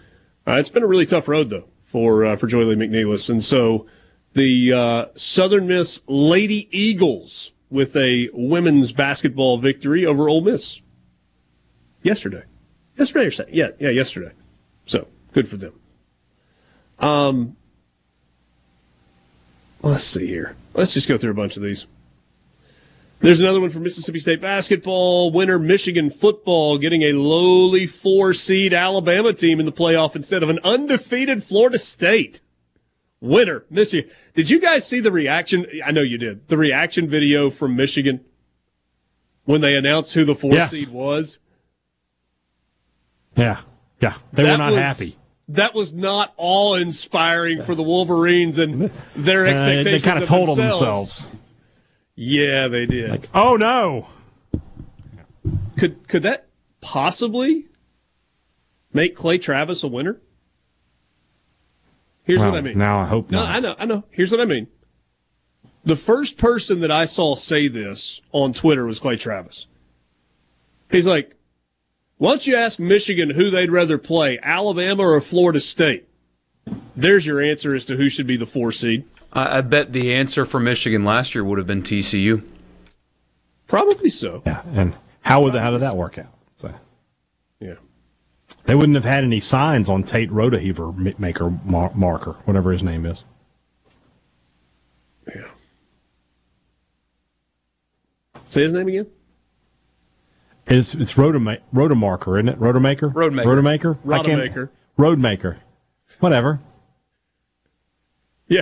Uh, it's been a really tough road though for uh, for Joye Lee-McNelis, and so the uh, Southern Miss Lady Eagles with a women's basketball victory over Ole Miss yesterday. Yesterday or Saturday? Yeah, yeah, yesterday. So good for them. Um, let's see here. Let's just go through a bunch of these. There's another one for Mississippi State basketball. Winner Michigan football getting a lowly four seed Alabama team in the playoff instead of an undefeated Florida State. Winner Michigan. Did you guys see the reaction? I know you did. The reaction video from Michigan when they announced who the four Yes. seed was. Yeah, yeah, they That were not was- happy. That was not awe inspiring for the Wolverines and their Uh, expectations. they kind of of told themselves. themselves. Yeah, they did. Like, oh no, could could that possibly make Clay Travis a winner? Here's what I mean. Now I hope No, not. I know, I know. Here's what I mean. The first person that I saw say this on Twitter was Clay Travis. He's like, "Why don't you ask Michigan who they'd rather play, Alabama or Florida State?" There's your answer as to who should be the four seed. I, I bet the answer for Michigan last year would have been TCU. Probably so. Yeah, and how would that, how did that work out? So Yeah. they wouldn't have had any signs on Tate Rotaheaver maker mar- marker, whatever his name is. Yeah. Say his name again. It's it's Rotoma- Rotomarker, isn't it? Rotomaker. Roadmaker. Rotomaker. I can't- Rodemaker. Roadmaker. Whatever. Yeah.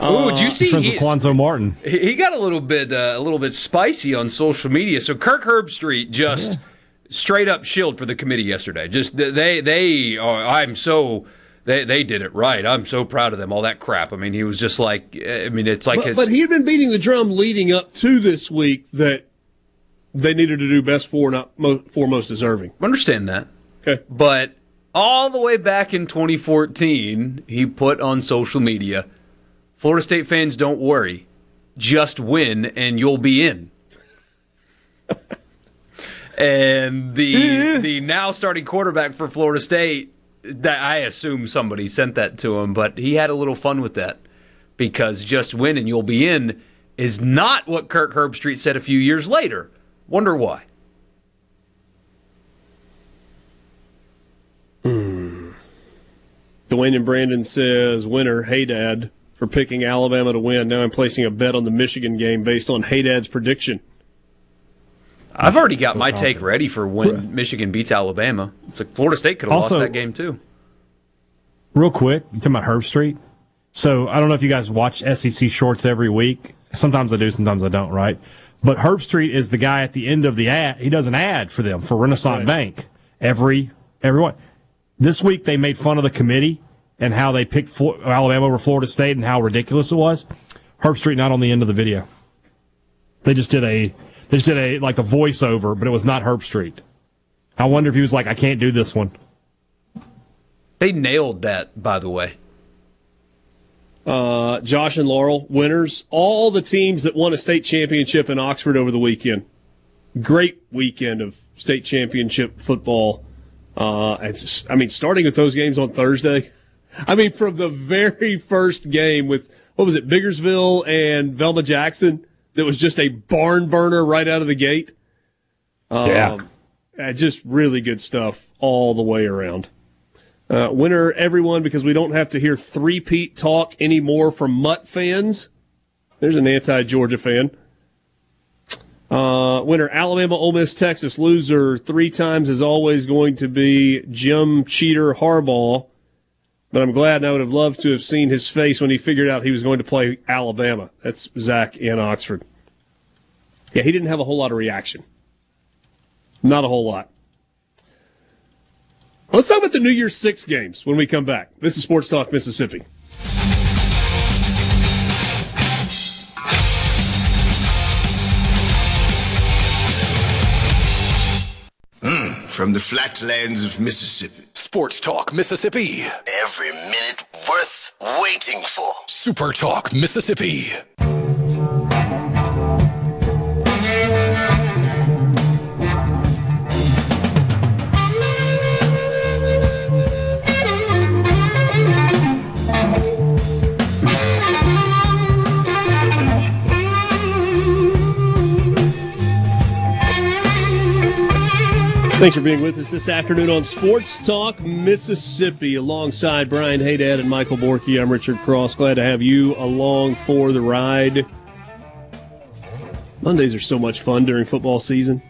Oh, did you see? Friends He, Quanzo Martin. he he got a little bit uh, a little bit spicy on social media. So Kirk Herbstreit just straight up shilled for the committee yesterday. Just they they are. I'm so. They, they did it right. I'm so proud of them. All that crap. I mean, he was just like. I mean, it's like But, his. but he had been beating the drum leading up to this week that they needed to do best for not mo- for most deserving. understand that. Okay. But all the way back in 2014, he put on social media, Florida State fans, don't worry. Just win and you'll be in. and the the now starting quarterback for Florida State, that I assume somebody sent that to him, but he had a little fun with that because just win and you'll be in is not what Kirk Herbstreit said a few years later. Wonder why. Hmm. Dwayne and Brandon says, winner, hey dad, for picking Alabama to win. Now I'm placing a bet on the Michigan game based on hey dad's prediction. I've already got my take ready for when Michigan beats Alabama. It's like Florida State could have lost that game too. Real quick, you talking about Herbstreit? So I don't know if you guys watch SEC shorts every week. Sometimes I do, sometimes I don't, right? But Herbstreit is the guy at the end of the ad. He does an ad for them for Renaissance Right. Bank every everyone. This week they made fun of the committee and how they picked Flo- Alabama over Florida State and how ridiculous it was. Herbstreit not on the end of the video. They just did a they just did a like a voiceover, but it was not Herbstreit. I wonder if he was like, I can't do this one. They nailed that, by the way. Uh, Josh and Laurel, winners. All the teams that won a state championship in Oxford over the weekend. Great weekend of state championship football. Uh, it's, I mean, starting with those games on Thursday. I mean, from the very first game with, what was it, Biggersville and Velma Jackson, that was just a barn burner right out of the gate. Um, Yeah. just really good stuff all the way around. Uh, winner, everyone, because we don't have to hear three-peat talk anymore from Mutt fans. There's an anti-Georgia fan. Uh, winner, Alabama, Ole Miss, Texas. Loser, three times is always going to be Jim Cheater Harbaugh. But I'm glad and I would have loved to have seen his face when he figured out he was going to play Alabama. That's Zach in Oxford. Yeah, he didn't have a whole lot of reaction. Not a whole lot. Let's talk about the New Year's Six games when we come back. This is Sports Talk Mississippi. From the flatlands of Mississippi. Sports Talk Mississippi. Every minute worth waiting for. Super Talk Mississippi. Thanks for being with us this afternoon on Sports Talk Mississippi alongside Brian Hadad and Michael Borky. I'm Richard Cross. Glad to have you along for the ride. Mondays are so much fun during football season.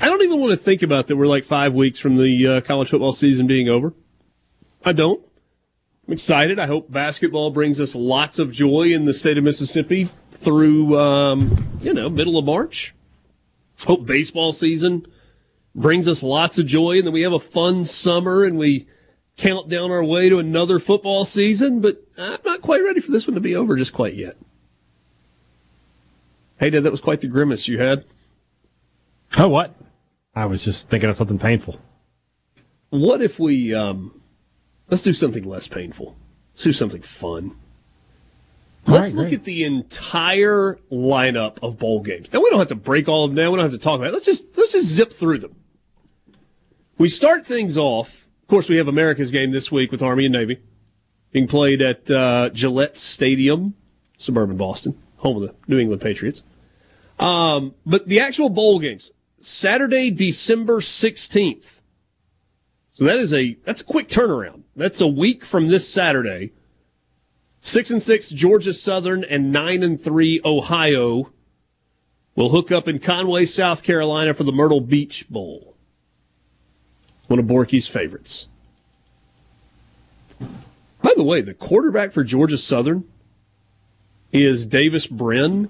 I don't even want to think about that we're like five weeks from the uh, college football season being over. I don't. I'm excited. I hope basketball brings us lots of joy in the state of Mississippi through, um, you know, middle of March. Hope baseball season brings us lots of joy, and then we have a fun summer and we count down our way to another football season. But I'm not quite ready for this one to be over just quite yet. Hey, Dad, that was quite the grimace you had. Oh, what? I was just thinking of something painful. What if we um, let's do something less painful? Let's do something fun. Let's right, look great. at the entire lineup of bowl games. Now we don't have to break all of them down. We don't have to talk about it. Let's just let's just zip through them. We start things off. Of course, we have America's game this week with Army and Navy being played at uh, Gillette Stadium, suburban Boston, home of the New England Patriots. Um, but the actual bowl games Saturday, December sixteenth. So that is a that's a quick turnaround. That's a week from this Saturday. Six and six Georgia Southern and nine and three Ohio will hook up in Conway, South Carolina for the Myrtle Beach Bowl. One of Borky's favorites. By the way, the quarterback for Georgia Southern is Davis Brin.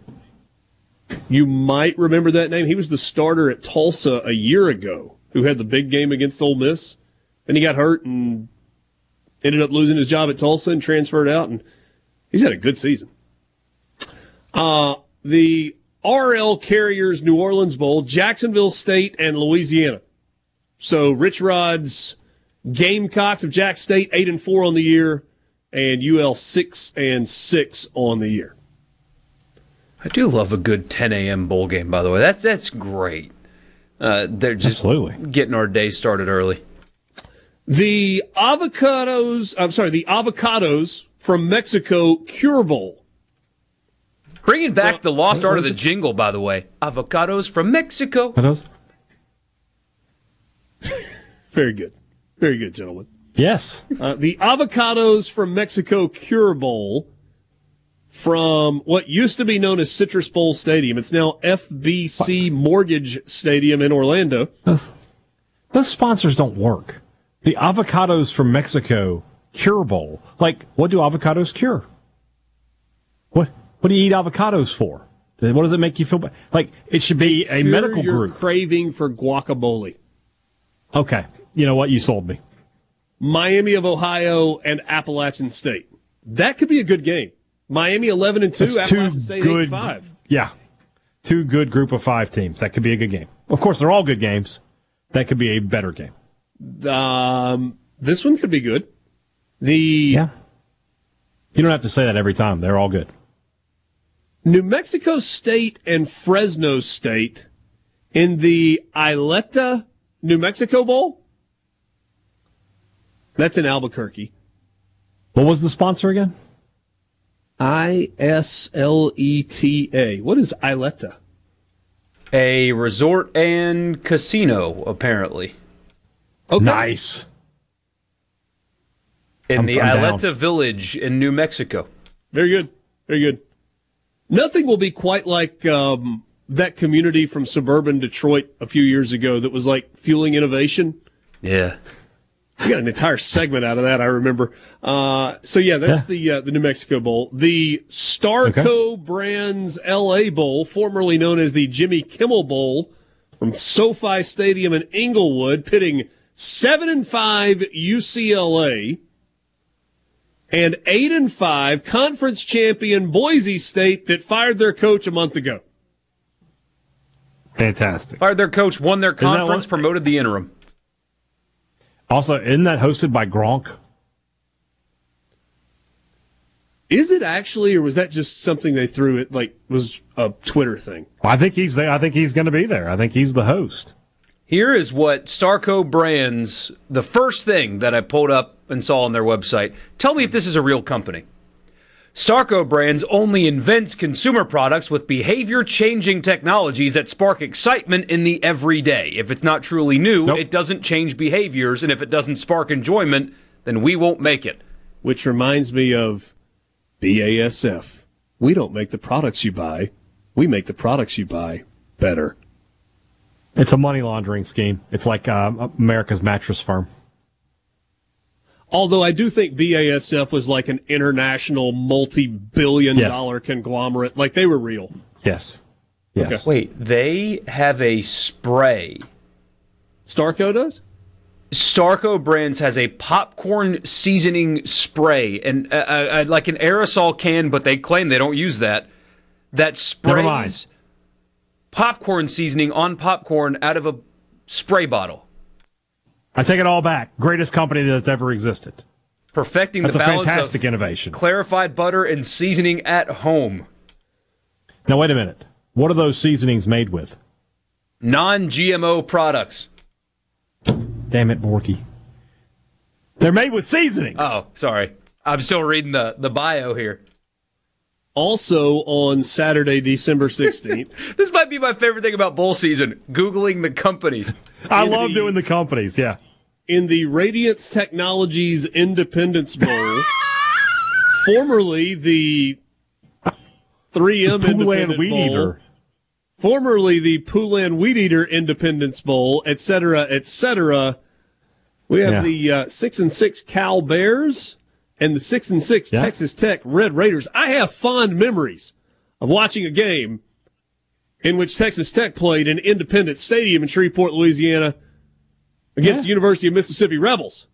You might remember that name. He was the starter at Tulsa a year ago, who had the big game against Ole Miss. Then he got hurt and ended up losing his job at Tulsa and transferred out, and he's had a good season. Uh, the RL Carriers New Orleans Bowl, Jacksonville State and Louisiana. So Rich Rod's Gamecocks of Jack State eight and four on the year, and UL six and six on the year. I do love a good 10 a.m. bowl game, by the way. That's that's great. Uh, they're just Absolutely. getting our day started early. The avocados, I'm sorry, the avocados from Mexico Cure Bowl. Bringing back the lost art of the jingle, by the way. Avocados from Mexico. What else? Very good. Very good, gentlemen. Yes. Uh, the avocados from Mexico Cure Bowl from what used to be known as Citrus Bowl Stadium. It's now FBC Mortgage Stadium in Orlando. Those, those sponsors don't work. The avocados from Mexico Cure Bowl. Like, what do avocados cure? What What do you eat avocados for? What does it make you feel? Like it should be a medical your group. craving for guacamole. Okay, you know what? You sold me. Miami of Ohio and Appalachian State. That could be a good game. Miami eleven and two, That's two Appalachian State good. and five. Yeah, two good group of five teams. That could be a good game. Of course, they're all good games. That could be a better game. Um, this one could be good. The Yeah. You don't have to say that every time. They're all good. New Mexico State and Fresno State in the Ileta, New Mexico Bowl. That's in Albuquerque. What was the sponsor again? I S L E T A. What is Ileta? A resort and casino, apparently. Okay. Nice. In I'm- the I'm down. Village in New Mexico. Very good. Very good. Nothing will be quite like um, that community from suburban Detroit a few years ago that was like fueling innovation. Yeah. We got an entire segment out of that. I remember. Uh, so yeah, that's Yeah. the uh, the New Mexico Bowl, the Starco Brands L.A. Bowl, formerly known as the Jimmy Kimmel Bowl, from SoFi Stadium in Inglewood, pitting seven and five UCLA and eight and five conference champion Boise State that fired their coach a month ago. Fantastic. Fired their coach, won their conference, one- promoted the interim. Also, isn't that hosted by Gronk? Is it actually, or was that just something they threw? It like was a Twitter thing. I think he's there. I think he's going to be there. I think he's the host. Here is what Starco Brands, the first thing that I pulled up and saw on their website. Tell me if this is a real company. Starco Brands only invents consumer products with behavior changing technologies that spark excitement in the everyday. If it's not truly new, Nope. it doesn't change behaviors, and if it doesn't spark enjoyment, then we won't make it. Which reminds me of BASF. We don't make the products you buy, we make the products you buy better. It's a money laundering scheme. It's like uh, America's mattress firm. Although I do think BASF was like an international multi billion Yes. dollar conglomerate. Like they were real. Yes. Yes. Wait, they have a spray. Starco does? Starco Brands has a popcorn seasoning spray, and uh, uh, like an aerosol can, but they claim they don't use that. That Never sprays popcorn seasoning on popcorn out of a spray bottle, I take it all back. Greatest company that's ever existed. perfecting That's the a balance fantastic of innovation. clarified butter and seasoning at home. Now wait a minute. What are those seasonings made with? Non-GMO products. Damn it, Borky. They're made with seasonings. Oh, sorry. I'm still reading the, the bio here. Also on Saturday, December 16th. This might be my favorite thing about bowl season: googling the companies. I love the- doing the companies. Yeah. in the Radiance Technologies Independence Bowl, formerly the 3M Poulan Independent Weed Bowl, Eater. formerly the Poulan Weed Eater Independence Bowl, et cetera, et cetera. We have Yeah. the uh, six and six Cal Bears and the six and six Yeah. Texas Tech Red Raiders. I have fond memories of watching a game in which Texas Tech played in Independence Stadium in Shreveport, Louisiana, against the University of Mississippi Rebels,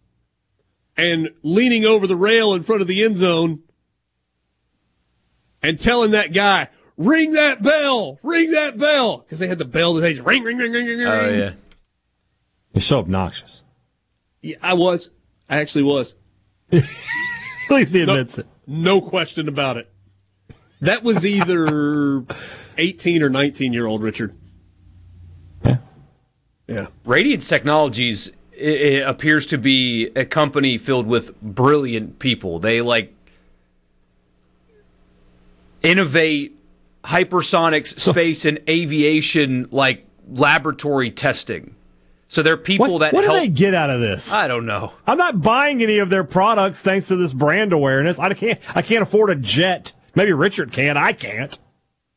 and leaning over the rail in front of the end zone and telling that guy, "Ring that bell, ring that bell," because they had the bell that they just ring, ring, ring, ring, ring, oh, ring. Oh yeah. You're so obnoxious. Yeah, I was. I actually was. At least he No, it. no question about it. That was either 18 or 19 year old Richard. Yeah. Yeah. Radiance Technologies i i appears to be a company filled with brilliant people. They like innovate hypersonics, space, and aviation like laboratory testing. So they're people What, that what do they get out of this? I don't know. I'm not buying any of their products thanks to this brand awareness. I can't. I can't afford a jet. Maybe Richard can. I can't.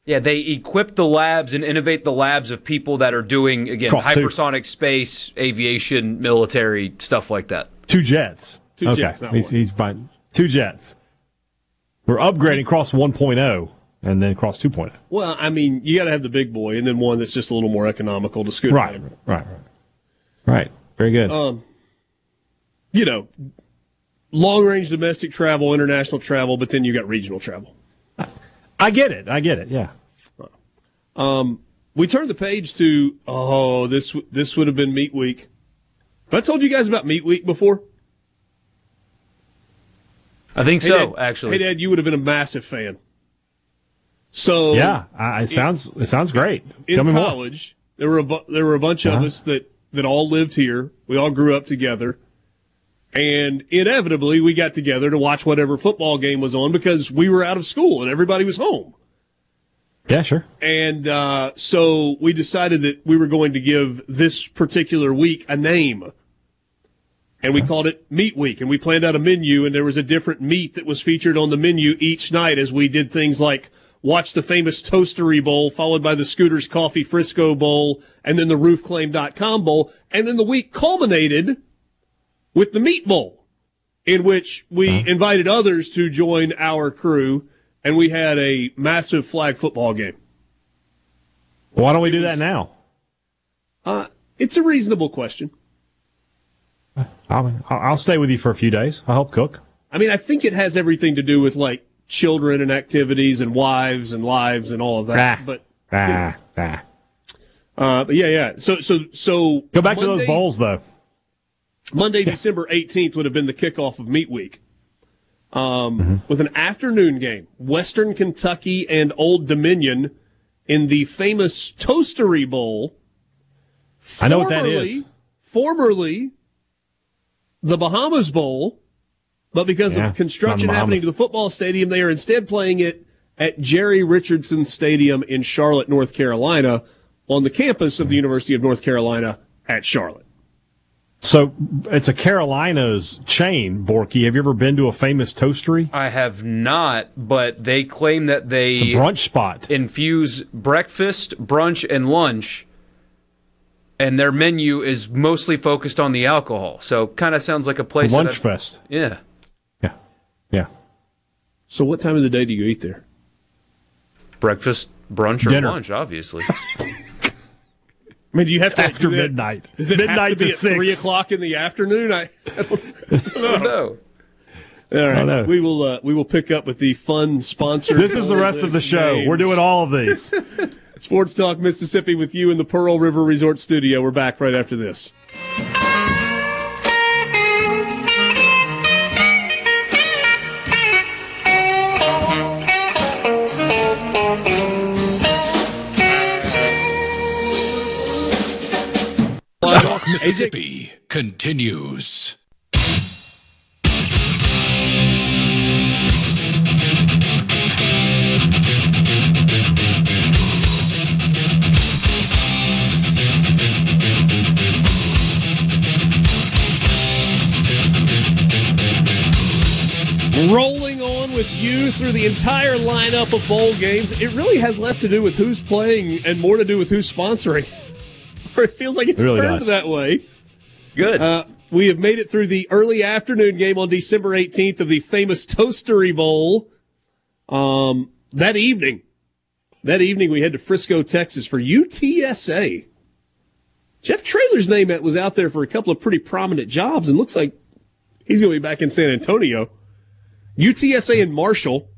Yeah, they equip the labs and innovate the labs of people that are doing again Cross two. hypersonic space, aviation, military stuff like that. Two jets. Two okay. jets, not he's, he's buying two jets. We're upgrading Cross 1.0 and then Cross 2.0. Well, I mean, you got to have the big boy and then one that's just a little more economical to scoot Right. around. Right. Right. Right. Very good. Um, you know, long range domestic travel, international travel, but then you got regional travel. I get it. I get it. Yeah. Um, we turned the page to oh this this would have been Meat Week. Have I told you guys about Meat Week before? I think Hey, so, Dad, actually. Hey, Dad, you would have been a massive fan. So Yeah. I, it sounds. It sounds great. in Tell me more. college, there were a bu- there were a bunch of Uh-huh. us that that all lived here. We all grew up together, and inevitably we got together to watch whatever football game was on because we were out of school and everybody was home. Yeah. Sure. And uh, so we decided that we were going to give this particular week a name. And we called it Meat Week. And we planned out a menu, and there was a different meat that was featured on the menu each night as we did things like watch the famous Toastery Bowl, followed by the Scooters Coffee Frisco Bowl, and then the RoofClaim.com Bowl. And then the week culminated with the Meat Bowl, in which we invited others to join our crew, and we had a massive flag football game. Why don't we do that now? Uh, it's a reasonable question. I'll, I'll stay with you for a few days. I'll help cook. I mean, I think it has everything to do with like children and activities and wives and lives and all of that. Ah. But Ah, ah. uh, but yeah, yeah. So so so Go back to those bowls, though. Monday, December eighteenth would have been the kickoff of Meat Week. Um, Mm-hmm. with an afternoon game, Western Kentucky and Old Dominion in the famous Toastery Bowl. I know what that Formerly- the Bahamas Bowl, But because Yeah, of construction happening to the football stadium, they are instead playing it at Jerry Richardson Stadium in Charlotte, North Carolina, on the campus of the University of North Carolina at Charlotte. So it's a Carolinas chain, Borky. Have you ever been to a famous toastery? I have not, but they claim that they It's a brunch spot. infuse breakfast, brunch, and lunch, and their menu is mostly focused on the alcohol. So kind of sounds like a place. that Lunch I've- fest. Yeah. Yeah. Yeah. So, what time of the day do you eat there? Breakfast, brunch, or Dinner. lunch, obviously. I mean, do you have to After do midnight. Does it have Midnight to be to at three o'clock in the afternoon? I, I don't, know. All right, I know. we will uh, we will pick up with the fun sponsor. This is the rest of the show. We're doing all of these. Sports Talk Mississippi with you in the Pearl River Resort Studio. We're back right after this. Mississippi continues. Rolling on with you through the entire lineup of bowl games. It really has less to do with who's playing and more to do with who's sponsoring. Or it feels like it's It really turned does. that way. Good. Uh, we have made it through the early afternoon game on December 18th of the famous Toastery Bowl. Um, that evening, that evening we head to Frisco, Texas for UTSA. Jeff Traylor's name was out there for a couple of pretty prominent jobs, and looks like he's going to be back in San Antonio. UTSA and Marshall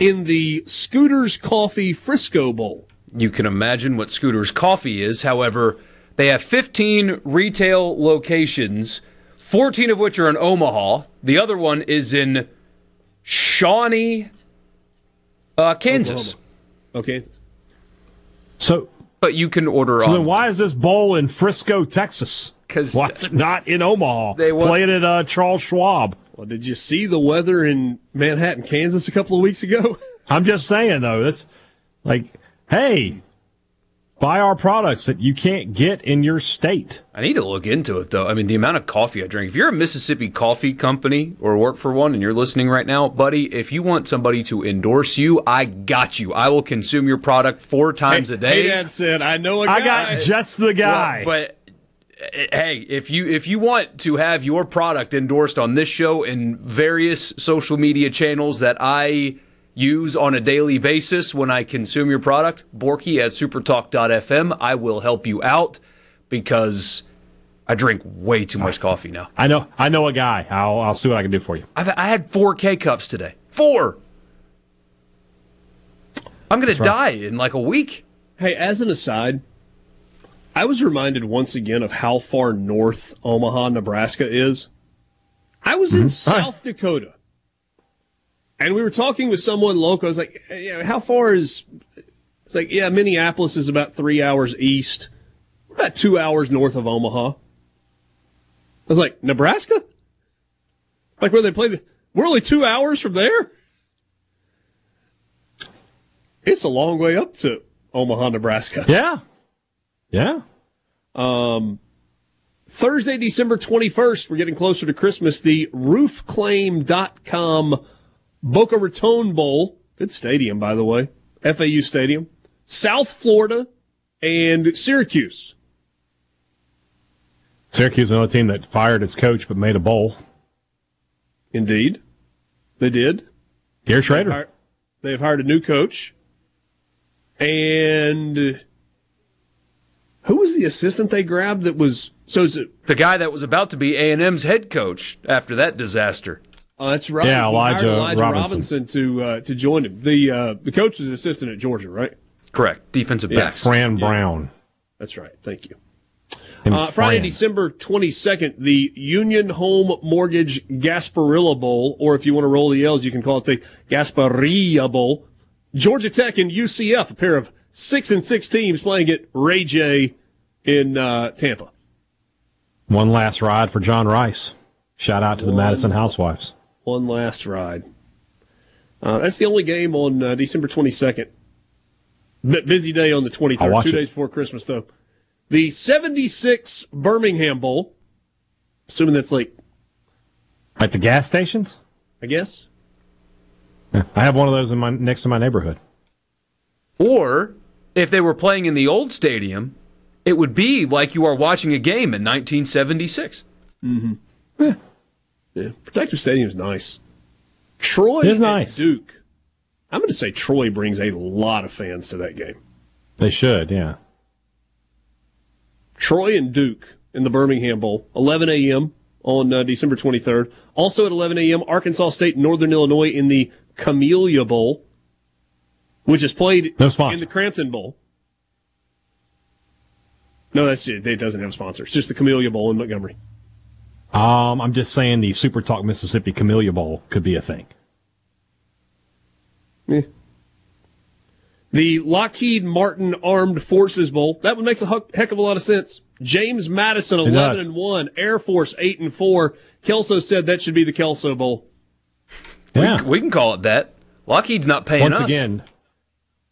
in the Scooters Coffee Frisco Bowl. You can imagine what Scooter's Coffee is. However, they have 15 retail locations, 14 of which are in Omaha. The other one is in Shawnee, uh, Kansas. Okay. So, But you can order so on. then why is this bowl in Frisco, Texas? 'Cause- why is it not in Omaha? They want- playing at uh, Charles Schwab. Well, did you see the weather in Manhattan, Kansas a couple of weeks ago? I'm just saying though, that's like, hey, buy our products that you can't get in your state. I need to look into it though. I mean, the amount of coffee I drink. If you're a Mississippi coffee company or work for one and you're listening right now, buddy, if you want somebody to endorse you, I got you. I will consume your product four times a day. Hey, Dad said, I know a guy. I got just the guy. Well, but uh, hey, if you if you want to have your product endorsed on this show and various social media channels that I use on a daily basis when I consume your product, Borky at supertalk.fm, I will help you out because I drink way too much coffee now. I know, I know a guy. I'll, I'll see what I can do for you. I've, I had four K cups today. Four. I'm gonna die in like a week. Hey, as an aside, I was reminded once again of how far north Omaha, Nebraska is. I was in mm-hmm. South Dakota, and we were talking with someone local. I was like, hey, yeah, "How far is?" It's like, "Yeah, Minneapolis is about three hours east, We're about two hours north of Omaha." I was like, "Nebraska? Like where they play the? We're only two hours from there." It's a long way up to Omaha, Nebraska. Yeah, yeah. Um, Thursday, December 21st, we're getting closer to Christmas. The roofclaim.com Boca Raton Bowl. Good stadium, by the way. FAU Stadium. South Florida and Syracuse. Syracuse is another team that fired its coach but made a bowl. Indeed. They did. Gary Schrader. Hi- They've hired a new coach. And who was the assistant they grabbed that was so is it The guy that was about to be A and M's head coach after that disaster. Oh, that's right. Yeah, He hired Elijah Elijah Robinson. Robinson, to uh, to join him. The uh, the coach is an assistant at Georgia, right? Correct. Defensive Yeah, backs. Fran Brown. That's right. Thank you. Uh, Friday, Fran. December 22nd, the Union Home Mortgage Gasparilla Bowl, or if you want to roll the L's, you can call it the Gasparilla Bowl. Georgia Tech and UCF, a pair of six and six teams playing at Ray J in uh, Tampa. One last ride for John Rhys. Shout out to the Madison Housewives. One last ride. Uh, that's the only game on uh, December 22nd. B- busy day on the 23rd, two it. days before Christmas, though. The 76 Birmingham Bowl, assuming that's like, At the gas stations? I guess. Yeah, I have one of those in my next to my neighborhood. Or if they were playing in the old stadium, it would be like you are watching a game in 1976. Mm-hmm. Yeah. Protective Stadium is nice. Troy It is and nice. Duke. I'm going to say Troy brings a lot of fans to that game. They should, yeah. Troy and Duke in the Birmingham Bowl, 11 a.m. on uh, December 23rd. Also at 11 a.m., Arkansas State Northern Illinois in the Camellia Bowl, which is played No in the Crampton Bowl. No, that's it. It doesn't have sponsors. Just the Camellia Bowl in Montgomery. Um, I'm just saying the Super Talk Mississippi Camellia Bowl could be a thing. The Lockheed Martin Armed Forces Bowl. That one makes a heck of a lot of sense. James Madison, eleven and one, Air Force, eight and four. Kelso said that should be the Kelso Bowl. Yeah. We, we can call it that. Lockheed's not paying Once us. again,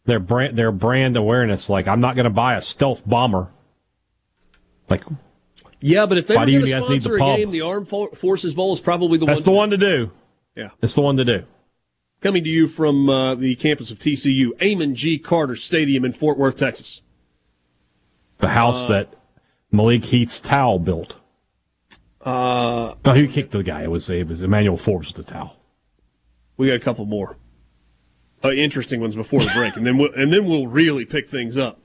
their brand their brand awareness. Like, I'm not going to buy a stealth bomber. Like, Yeah, but if they Why were do you going to guys need the sponsor a pub? game, the Armed Forces Bowl is probably the one. that's the one. one to do. Yeah. It's the one to do. Coming to you from uh, the campus of TCU, Amon G. Carter Stadium in Fort Worth, Texas. The house Uh, that Malik Heath's towel built. Uh, No, he kicked the guy. It was it was Emmanuel Forbes with the towel. we got a couple more uh, interesting ones before the break, and then we'll, and then we'll really pick things up.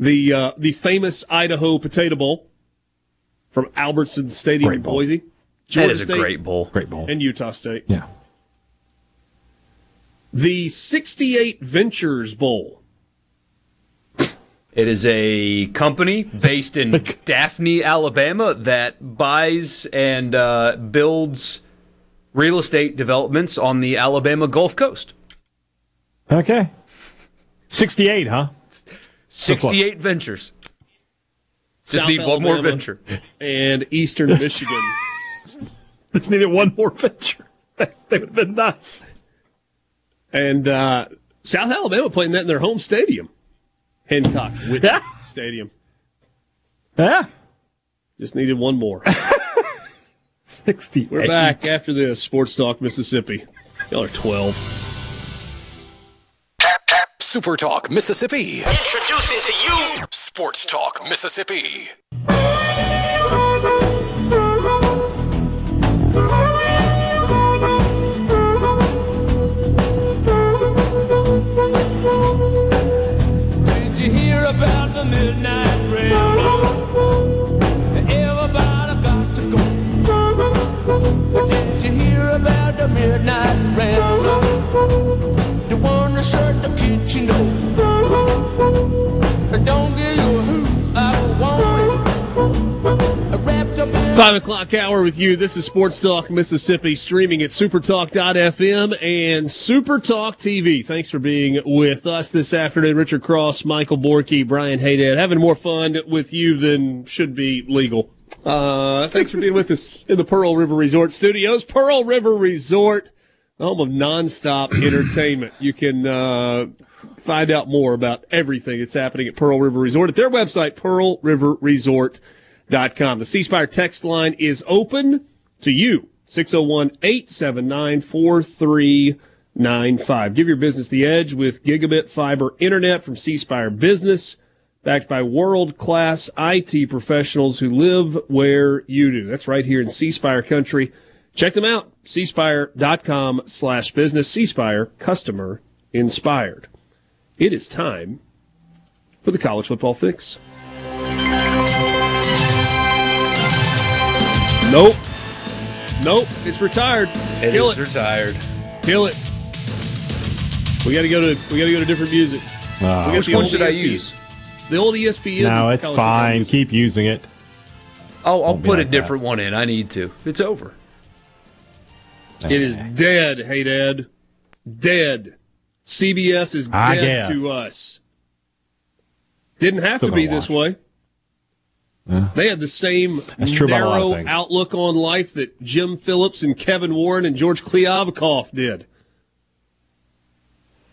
The uh, the famous Idaho Potato Bowl from Albertson Stadium Great in bowl. Boise, That Georgia is a great bowl. Great bowl. and Utah State. Yeah. The 68 Ventures Bowl. It is a company based in Daphne, Alabama that buys and uh, builds real estate developments on the Alabama Gulf Coast. Okay. 68, huh? 68 ventures. Just South need one more Alabama venture. And Eastern Michigan. Just needed one more venture. That would have been nice. And uh, South Alabama playing that in their home stadium, Hancock Whitney Yeah. Stadium. Yeah. Just needed one more. 60. We're back after this Sports Talk Mississippi. Y'all are twelve. Super Talk Mississippi. Introducing to you Sports Talk Mississippi. Did you hear about the midnight railroad? Everybody got to go. Did you hear about the midnight railroad? The one that shut the kitchen door. Five o'clock hour with you. This is Sports Talk Mississippi, streaming at supertalk.fm and Supertalk TV. Thanks for being with us this afternoon. Richard Cross, Michael Borkey, Brian Hadad, having more fun with you than should be legal. Uh, thanks for being with us in the Pearl River Resort studios. Pearl River Resort, home of nonstop entertainment. You can uh, find out more about everything that's happening at Pearl River Resort at their website, pearlriverresort.com. The C Spire text line is open to you, 601 879 4395. Give your business the edge with gigabit fiber internet from C Spire Business, backed by world class IT professionals who live where you do. That's right here in C Spire country. Check them out, cspire.com slash business. C Spire, customer inspired. It is time for the college football fix. Nope. Nope. It's retired. It Kill is it. retired. Kill it. We got to go to we got to go to different music. Ah, we got Which one old should I use? The old ESPN. no, it's fine. music. Keep using it. I'll, I'll put like a that. different one in. I need to. It's over. It is dead. Hey, Dad. Dead. CBS is I dead guess. to us. Didn't have Still to be this way. They had the same That's true about a lot of narrow outlook on life that Jim Phillips and Kevin Warren and George Kliavkoff did.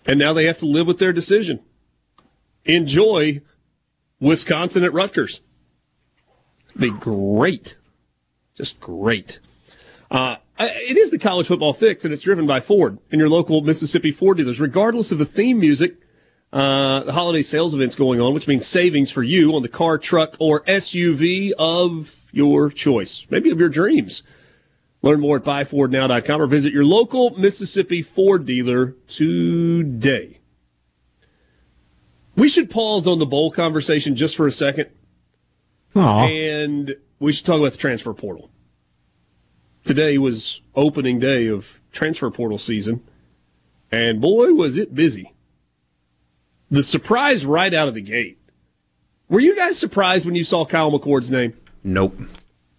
And now they have to live with their decision. Enjoy Wisconsin at Rutgers. Be great. Just great. Uh, it is the college football fix, and it's driven by Ford and your local Mississippi Ford dealers. Regardless of the theme music, uh, the holiday sales events going on, which means savings for you on the car, truck, or SUV of your choice, maybe of your dreams. Learn more at buyfordnow.com or visit your local Mississippi Ford dealer today. We should pause on the bowl conversation just for a second. Aw. And we should talk about the transfer portal. Today was opening day of transfer portal season, and boy, was it busy. The surprise right out of the gate. Were you guys surprised when you saw Kyle McCord's name? Nope.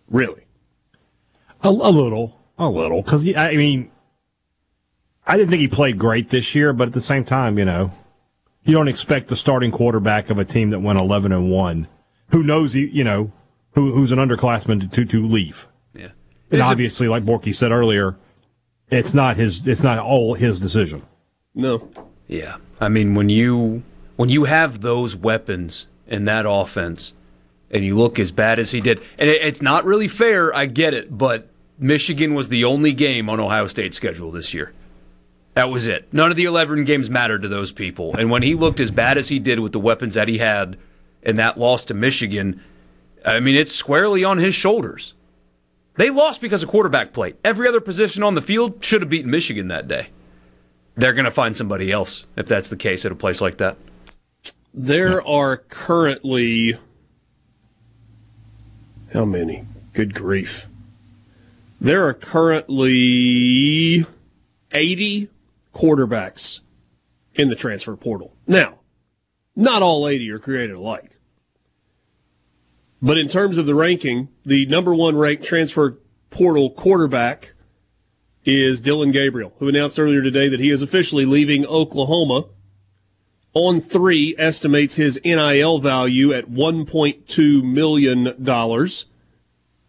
Really? A, a little, a little, because I mean, I didn't think he played great this year, but at the same time, you know, you don't expect the starting quarterback of a team that went eleven and one, who knows you know, who, who's an underclassman to to, to leave. Yeah. And Is it- obviously, like Borky said earlier, it's not his. It's not all his decision. No. Yeah. I mean, when you when you have those weapons in that offense, and you look as bad as he did, and it, it's not really fair. I get it, but Michigan was the only game on Ohio State's schedule this year. That was it. None of the 11 games mattered to those people. And when he looked as bad as he did with the weapons that he had in that loss to Michigan, I mean, it's squarely on his shoulders. They lost because of quarterback play. Every other position on the field should have beaten Michigan that day. They're going to find somebody else if that's the case at a place like that. There are currently how many? Good grief. There are currently 80 quarterbacks in the transfer portal. Now, not all 80 are created alike. But in terms of the ranking, the number one ranked transfer portal quarterback is Dillon Gabriel, who announced earlier today that he is officially leaving Oklahoma on three estimates his NIL value at $1.2 million.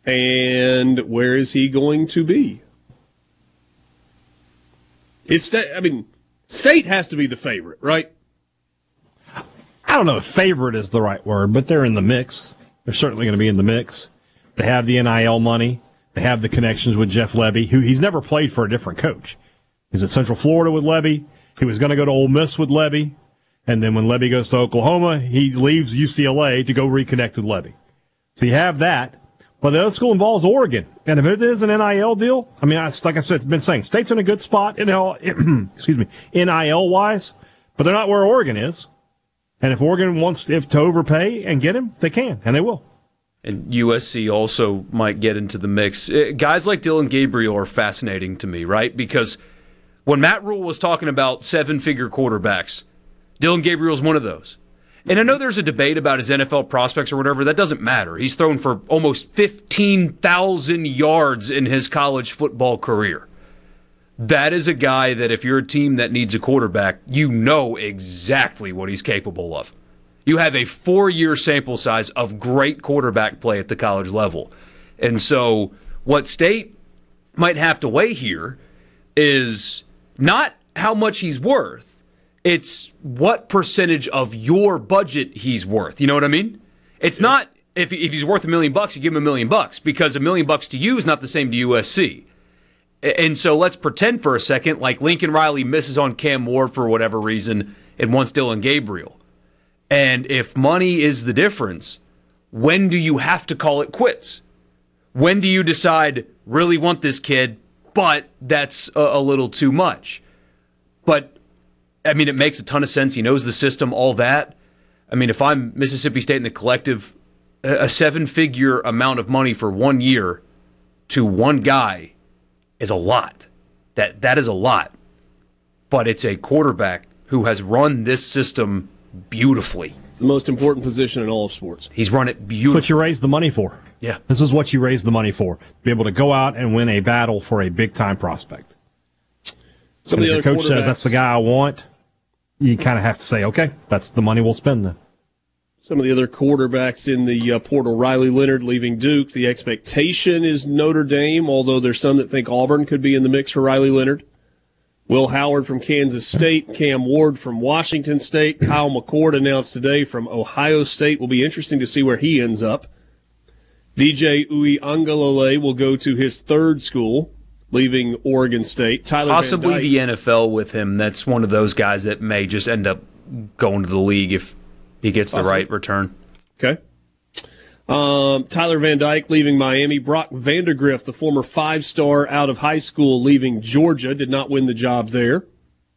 And where is he going to be? It's, sta- I mean, state has to be the favorite, right? I don't know if favorite is the right word, but they're in the mix. They're certainly going to be in the mix. They have the NIL money. They have the connections with Jeff Lebby, who he's never played for a different coach. He's at Central Florida with Lebby. He was going to go to Ole Miss with Lebby. And then when Lebby goes to Oklahoma, he leaves UCLA to go reconnect with Lebby. So you have that. But the other school involves Oregon. And if it is an NIL deal, I mean, like I said, it's been saying, state's in a good spot, NIL, excuse me, NIL wise, but they're not where Oregon is. And if Oregon wants if to overpay and get him, they can, and they will. And USC also might get into the mix. Uh, Guys like Dillon Gabriel are fascinating to me, right? Because when Matt Rhule was talking about seven figure quarterbacks, Dillon Gabriel's one of those. And I know there's a debate about his NFL prospects or whatever. That doesn't matter. He's thrown for almost 15,000 yards in his college football career. That is a guy that if you're a team that needs a quarterback, you know exactly what he's capable of. You have a four year sample size of great quarterback play at the college level. And so, what state might have to weigh here is not how much he's worth, it's what percentage of your budget he's worth. You know what I mean? It's not if, if he's worth a million bucks, you give him a million bucks because a million bucks to you is not the same to USC. And so let's pretend for a second like Lincoln Riley misses on Cam Ward for whatever reason and wants Dillon Gabriel. And if money is the difference, when do you have to call it quits? When do you decide, really want this kid, but that's a, a little too much? But, I mean, it makes a ton of sense. He knows the system, all that. I mean, if I'm Mississippi State in the collective, a seven figure amount of money for one year to one guy is a lot. That that is a lot. But it's a quarterback who has run this system beautifully. It's the most important position in all of sports. He's run it That's beautifully. what you raise the money for. Yeah. This is what you raise the money for. Be able to go out and win a battle for a big time prospect. Some And of the if the other coach says that's the guy I want, you kind of have to say, okay, that's the money we'll spend then. Some of the other quarterbacks in the uh, portal, Riley Leonard leaving Duke. The expectation is Notre Dame, although there's some that think Auburn could be in the mix for Riley Leonard. Will Howard from Kansas State, Cam Ward from Washington State, Kyle McCord announced today from Ohio State. Will be interesting to see where he ends up. DJ Uiagalelei will go to his third school, leaving Oregon State. Tyler Possibly the NFL with him. That's one of those guys that may just end up going to the league if he gets the right return. Okay. Um, Tyler Van Dyke leaving Miami. Brock Vandagriff, the former five star out of high school, leaving Georgia, did not win the job there.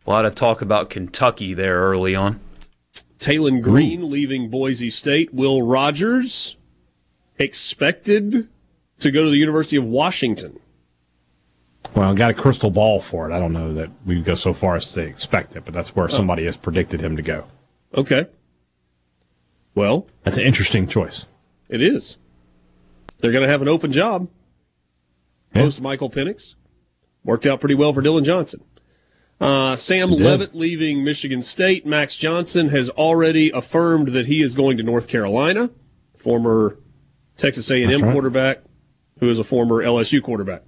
A lot of talk about Kentucky there early on. Taylen Green leaving Boise State. Will Rogers expected to go to the University of Washington. Well, I got a crystal ball for it. I don't know that we go so far as to expect it, but that's where somebody has predicted him to go. Okay. Well, That's an interesting choice. it is. They're going to have an open job. Post Michael Penix. Worked out pretty well for Dillon Johnson. Uh, Sam Leavitt leaving Michigan State. Max Johnson has already affirmed that he is going to North Carolina. Former Texas A&M right. quarterback, who is a former LSU quarterback.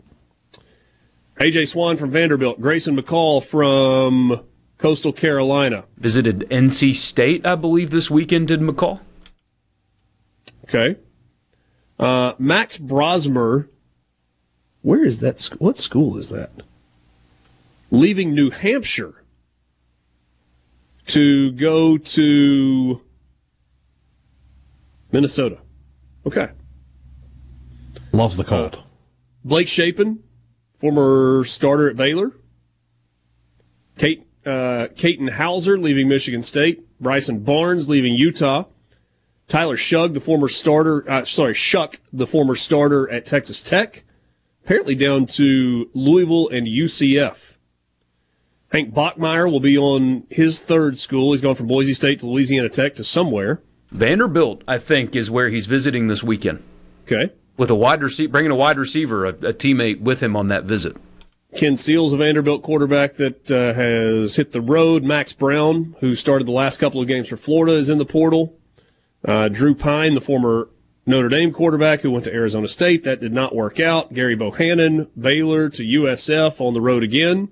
AJ Swann from Vanderbilt. Grayson McCall from Coastal Carolina. Visited NC State, I believe, this weekend, did McCall? Okay. Uh, Max Brosmer. Where is that? What school is that? Leaving New Hampshire to go to Minnesota. Okay. Loves the cold. Blake Shapen, former starter at Baylor. Kate, uh, Katin Houser leaving Michigan State. Bryson Barnes leaving Utah. Tyler Shug, the former starter, uh, sorry, Shough, the former starter at Texas Tech. Apparently down to Louisville and UCF. Hank Bachmeier will be on his third school. He's gone from Boise State to Louisiana Tech to somewhere. Vanderbilt, I think, is where he's visiting this weekend. Okay. With a wide receiver, bringing a wide receiver, a, a teammate with him on that visit. Ken Seals, a Vanderbilt quarterback that uh, has hit the road. Max Brown, who started the last couple of games for Florida, is in the portal. Uh, Drew Pyne, the former Notre Dame quarterback who went to Arizona State, that did not work out. Gerry Bohanon, Baylor to USF on the road again.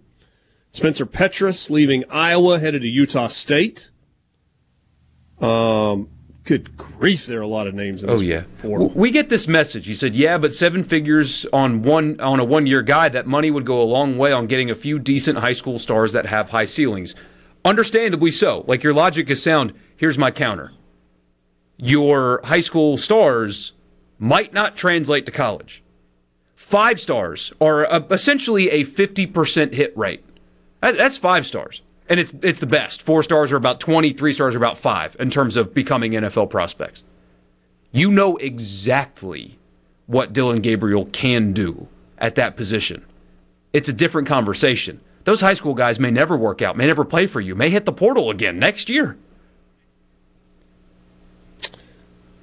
Spencer Petras leaving Iowa, headed to Utah State. Um, good grief, there are a lot of names in Oh this yeah, portal. We get this message. He said, "Yeah, but seven figures on one on a one year guy. That money would go a long way on getting a few decent high school stars that have high ceilings. Understandably so. Like your logic is sound. Here's my counter: your high school stars might not translate to college. Five stars are essentially a fifty percent hit rate. That's five stars. And it's it's the best. Four stars are about 20, three stars are about five in terms of becoming NFL prospects. You know exactly what Dillon Gabriel can do at that position. It's a different conversation. Those high school guys may never work out, may never play for you, may hit the portal again next year.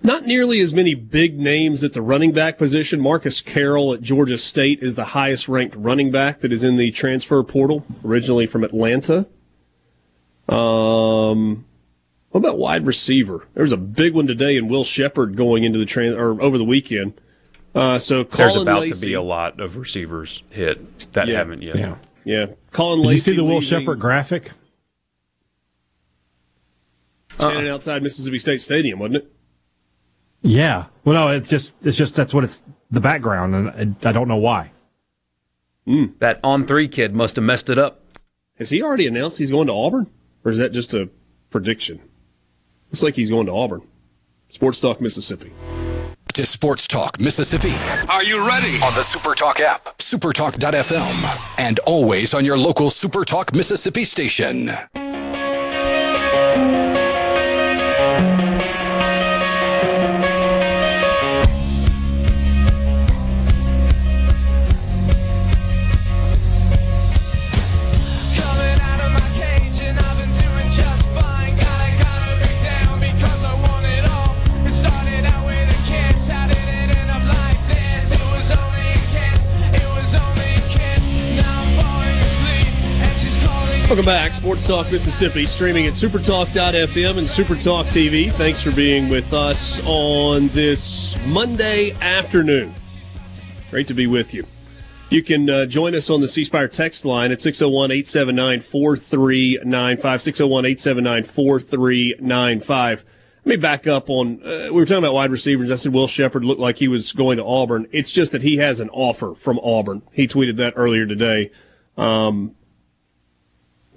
Not nearly as many big names at the running back position. Marcus Carroll at Georgia State is the highest ranked running back that is in the transfer portal, originally from Atlanta. Um, what about wide receiver? There was a big one today in Will Sheppard going into the train or over the weekend. Uh, so There's about Lacey, to be a lot of receivers hit that Yeah. haven't yet. Yeah. yeah. Colin Did Lacey. you see the Will leaving- Sheppard graphic? standing outside Mississippi State Stadium, wasn't it? Yeah. Well, no, it's just it's just that's what it's the background, and I, I don't know why. That on three kid must have messed it up. Has he already announced he's going to Auburn, or is that just a prediction? Looks like he's going to Auburn. Sports Talk Mississippi. To Sports Talk Mississippi. Are you ready? On the Super Talk app, supertalk.fm, and always on your local Super Talk Mississippi station. Welcome back. Sports Talk Mississippi, streaming at supertalk.fm and supertalk TV. Thanks for being with us on this Monday afternoon. Great to be with you. You can uh, join us on the C Spire text line at 601 879 4395. 601 879 4395. Let me back up on. Uh, we were talking about wide receivers. I said Will Sheppard looked like he was going to Auburn. It's just that he has an offer from Auburn. He tweeted that earlier today. Um,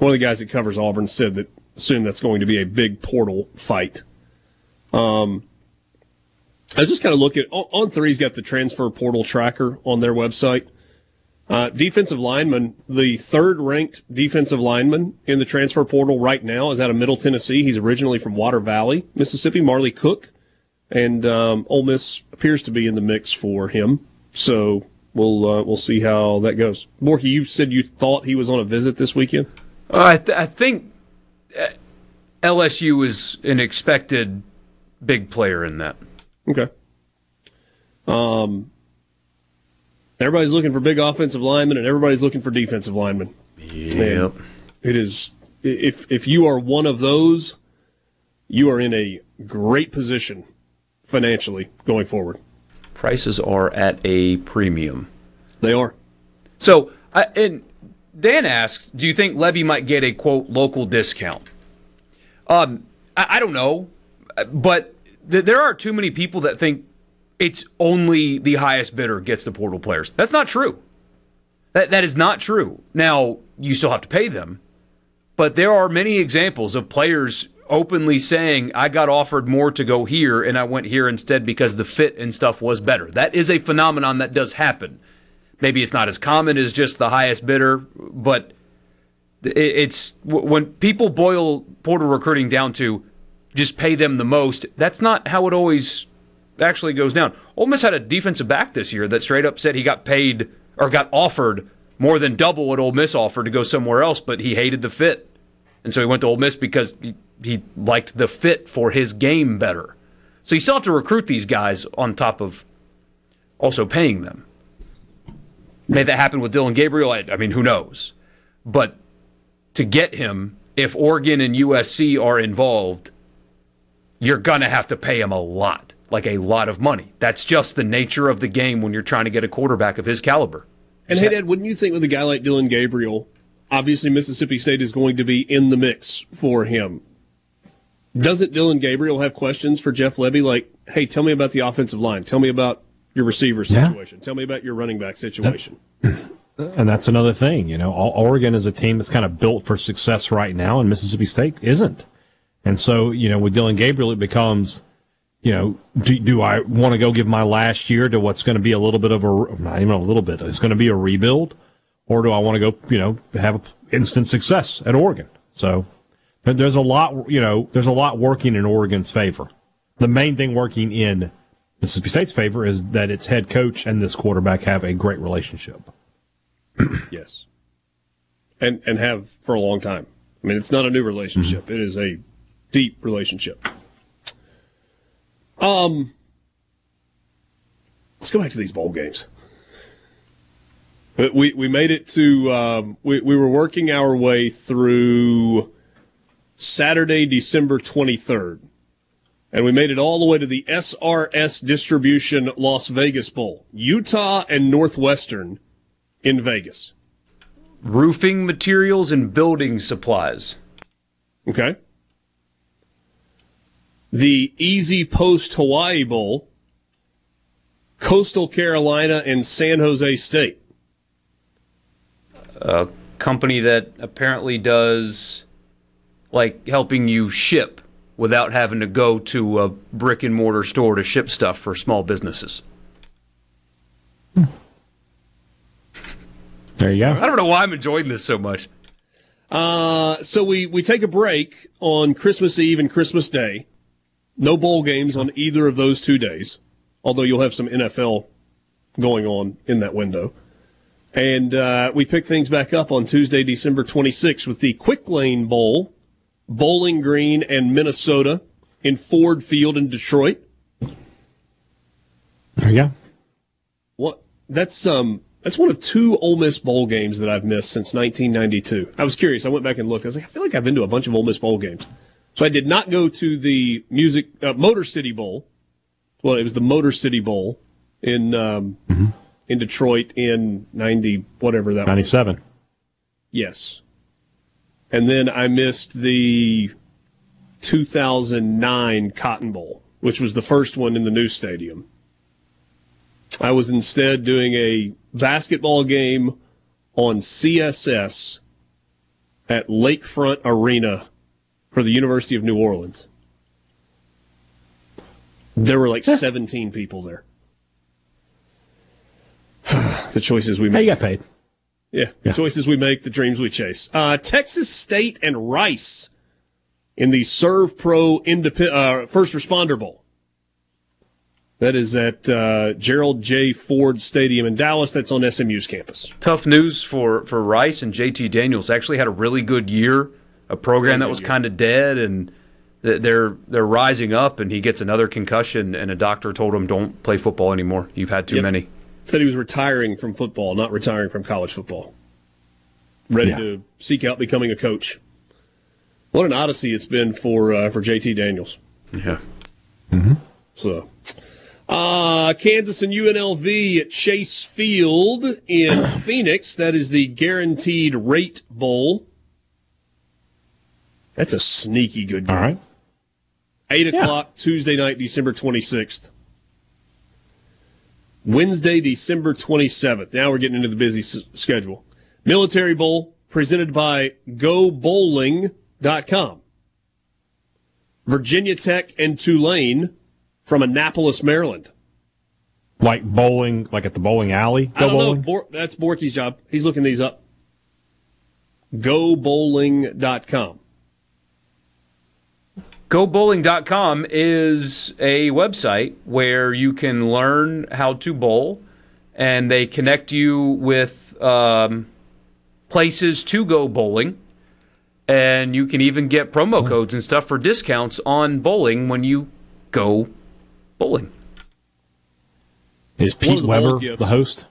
one of the guys that covers Auburn said that assume that's going to be a big portal fight. Um, I just kind of looking on, on three's got the transfer portal tracker on their website. Uh, defensive lineman, the third ranked defensive lineman in the transfer portal right now is out of Middle Tennessee. He's originally from Water Valley, Mississippi, Marley Cook. And um, Ole Miss appears to be in the mix for him. So we'll uh, we'll see how that goes. Borky, you said you thought he was on a visit this weekend? Uh, I, th- I think uh, LSU is an expected big player in that. Okay. Um, everybody's looking for big offensive linemen, and everybody's looking for defensive linemen. Yep. And it is if if you are one of those, you are in a great position financially going forward. Prices are at a premium. They are. So, I, and Dan asked, "Do you think Lebby might get a quote local discount?" Um, I, I don't know, but th- there are too many people that think it's only the highest bidder gets the portal players. That's not true. That that is not true. Now you still have to pay them, but there are many examples of players openly saying, "I got offered more to go here, and I went here instead because the fit and stuff was better." That is a phenomenon that does happen. Maybe it's not as common as just the highest bidder, but it's when people boil portal recruiting down to just pay them the most. That's not how it always actually goes down. Ole Miss had a defensive back this year that straight up said he got paid or got offered more than double what Ole Miss offered to go somewhere else, but he hated the fit, and so he went to Ole Miss because he, he liked the fit for his game better. So you still have to recruit these guys on top of also paying them. May that happen with Dillon Gabriel? I, I mean, who knows? But to get him, if Oregon and USC are involved, you're going to have to pay him a lot, like a lot of money. That's just the nature of the game when you're trying to get a quarterback of his caliber. And Hadad, wouldn't you think with a guy like Dillon Gabriel, obviously Mississippi State is going to be in the mix for him. Doesn't Dillon Gabriel have questions for Jeff Lebby? Like, hey, tell me about the offensive line. Tell me about your receiver situation. Yeah. Tell me about your running back situation. And that's another thing, you know. Oregon is a team that's kind of built for success right now, and Mississippi State isn't. And so, you know, with Dillon Gabriel, it becomes, you know, do, do I want to go give my last year to what's going to be a little bit of a, not even a little bit, it's going to be a rebuild, or do I want to go, you know, have instant success at Oregon? So there's a lot, you know, there's a lot working in Oregon's favor. The main thing working in Mississippi State's favor is that its head coach and this quarterback have a great relationship. yes. And and have for a long time. I mean, it's not a new relationship. Mm-hmm. It is a deep relationship. Um Let's go back to these bowl games. We we made it to um, we we were working our way through Saturday, December twenty third and we made it all the way to the SRS Distribution Las Vegas Bowl. Utah and Northwestern in Vegas. Roofing materials and building supplies. Okay. The EasyPost Hawaii Bowl. Coastal Carolina and San Jose State. A company that apparently does like helping you ship without having to go to a brick and mortar store to ship stuff for small businesses. There you go. I don't know why I'm enjoying this so much. Uh, so we, we take a break on Christmas Eve and Christmas Day. No bowl games on either of those two days, although you'll have some NFL going on in that window. And uh, we pick things back up on Tuesday, December 26th with the Quick Lane Bowl Bowling Green and Minnesota in Ford Field in Detroit. There you go. What? That's um. That's one of two Ole Miss bowl games that I've missed since 1992. I was curious. I went back and looked. I was like, I feel like I've been to a bunch of Ole Miss bowl games. So I did not go to the music uh, Motor City Bowl. Well, it was the Motor City Bowl in um, in Detroit in 90 whatever that was. 97. Yes. And then I missed the 2009 Cotton Bowl, which was the first one in the new stadium. I was instead doing a basketball game on CSS at Lakefront Arena for the University of New Orleans. There were like 17 people there. the choices we Hey, make. you got paid. Yeah, the Yeah. choices we make, the dreams we chase. Uh, Texas State and Rice in the SERVPRO Indep- uh, First Responder Bowl. That is at uh, Gerald J. Ford Stadium in Dallas. That's on SMU's campus. Tough news for, for Rice and JT Daniels. Actually had a really good year, a program that was kind of dead, and they're they're rising up. And he gets another concussion, and a doctor told him, "Don't play football anymore. You've had too Yep. many." Said he was retiring from football, not retiring from college football. Ready Yeah. to seek out becoming a coach. What an odyssey it's been for uh, for JT Daniels. Yeah. So, uh, Kansas and UNLV at Chase Field in Phoenix. That is the Guaranteed Rate Bowl. That's a sneaky good game. All right. Eight o'clock Tuesday night, December twenty sixth. Wednesday, December twenty seventh. Now we're getting into the busy s- schedule. Military Bowl presented by GoBowling.com. Virginia Tech and Tulane from Annapolis, Maryland. Like bowling, like at the bowling alley. I Go don't bowling. know. Bor- that's Borky's job. He's looking these up. GoBowling.com. GoBowling.com is a website where you can learn how to bowl, and they connect you with um, places to go bowling. And you can even get promo codes and stuff for discounts on bowling when you go bowling. Is Pete the Weber gifts. the host?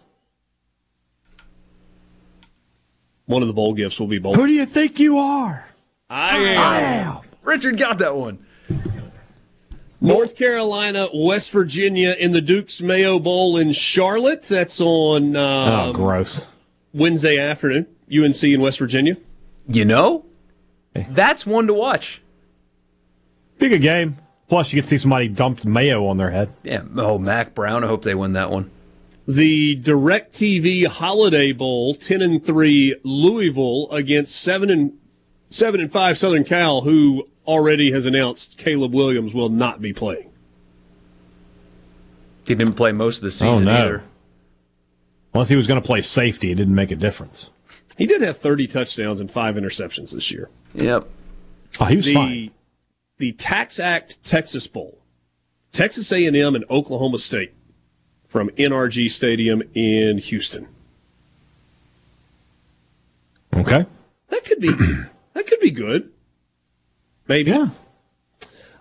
One of the bowl gifts will be bowl. Who do you think you are? I am. Richard got that one. North Carolina, West Virginia in the Duke's Mayo Bowl in Charlotte. That's on oh, um, gross. Wednesday afternoon. UNC in West Virginia. You know, that's one to watch. Be a good game. Plus, you get to see somebody dumped mayo on their head. Yeah. Oh, Mack Brown. I hope they win that one. The DirecTV Holiday Bowl, ten and three, Louisville against seven and seven and five Southern Cal, who already has announced Caleb Williams will not be playing. He didn't play most of the oh, season oh no. either. Unless he was going to play safety, it didn't make a difference. He did have thirty touchdowns and five interceptions this year. Yep. Oh, he was the fine. the TaxAct Texas Bowl, Texas A and M and Oklahoma State from NRG Stadium in Houston. Okay. That could be that could be good. Maybe. Yeah.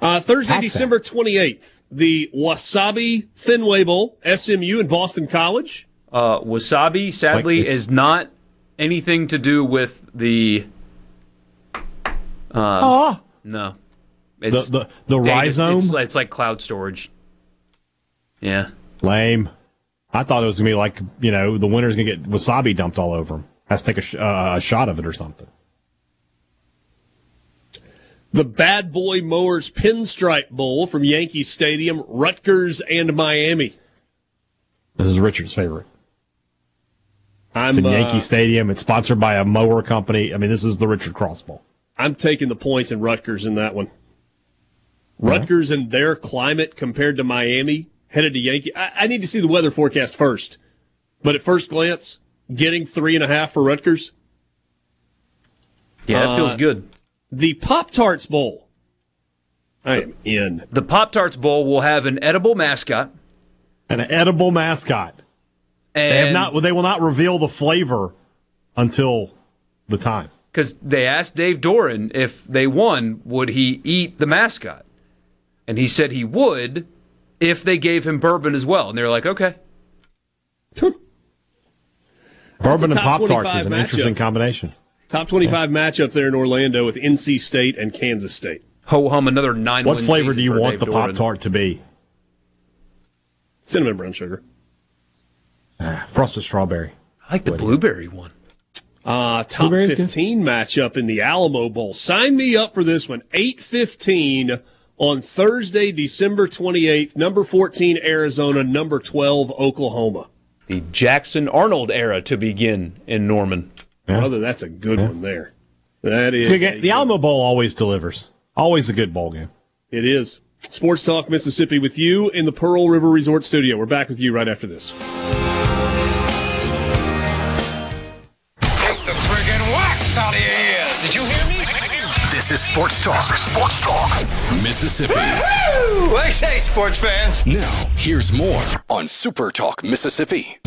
Uh, Thursday, Tax December twenty eighth, the Wasabi Fenway Bowl, SMU and Boston College. Uh, wasabi, sadly, Like is not anything to do with the. Um, Oh, No. the It's, the the dang, it's- rhizome. It's, it's like cloud storage. Yeah. Lame. I thought it was gonna be like you know the winner's gonna get wasabi dumped all over him. Has to take a, sh- uh, a shot of it or something. The Bad Boy Mowers Pinstripe Bowl from Yankee Stadium, Rutgers and Miami. This is Richard's favorite. I'm It's in uh, Yankee Stadium. It's sponsored by a mower company. I mean, this is the Richard Cross Bowl. I'm taking the points in Rutgers in that one. Rutgers and their climate compared to Miami, headed to Yankee. I, I need to see the weather forecast first. But at first glance, getting three and a half for Rutgers. Yeah, that feels Uh, good. The Pop Tarts Bowl. I am in. The Pop Tarts Bowl will have an edible mascot. An edible mascot. And They have not. They will not reveal the flavor until the time. because they asked Dave Doeren if they won, would he eat the mascot? And he said he would if they gave him bourbon as well. And they were like, okay. Bourbon and It's a top Pop Tarts is an matchup. interesting combination. Top 25 matchup there in Orlando with NC State and Kansas State. Ho hum another nine. What flavor do you want Dave the Pop Tart to be? Cinnamon brown sugar. Frosted strawberry. I like the blueberry one. Uh, top Blueberry's good. 15 matchup in the Alamo Bowl. Sign me up for this one. 815 on Thursday, December 28th. Number 14, Arizona. Number 12, Oklahoma. The Jackson Arnold era to begin in Norman. Brother, that's a good one there. That is. Good. The Alamo Bowl always delivers. Always a good bowl game. It is. Sports Talk Mississippi with you in the Pearl River Resort Studio. We're back with you right after this. Take the friggin' wax out of your ear. Did you hear me? This is Sports Talk. Sports Talk. Mississippi. Woo! I say, sports fans. Now, here's more on Super Talk Mississippi.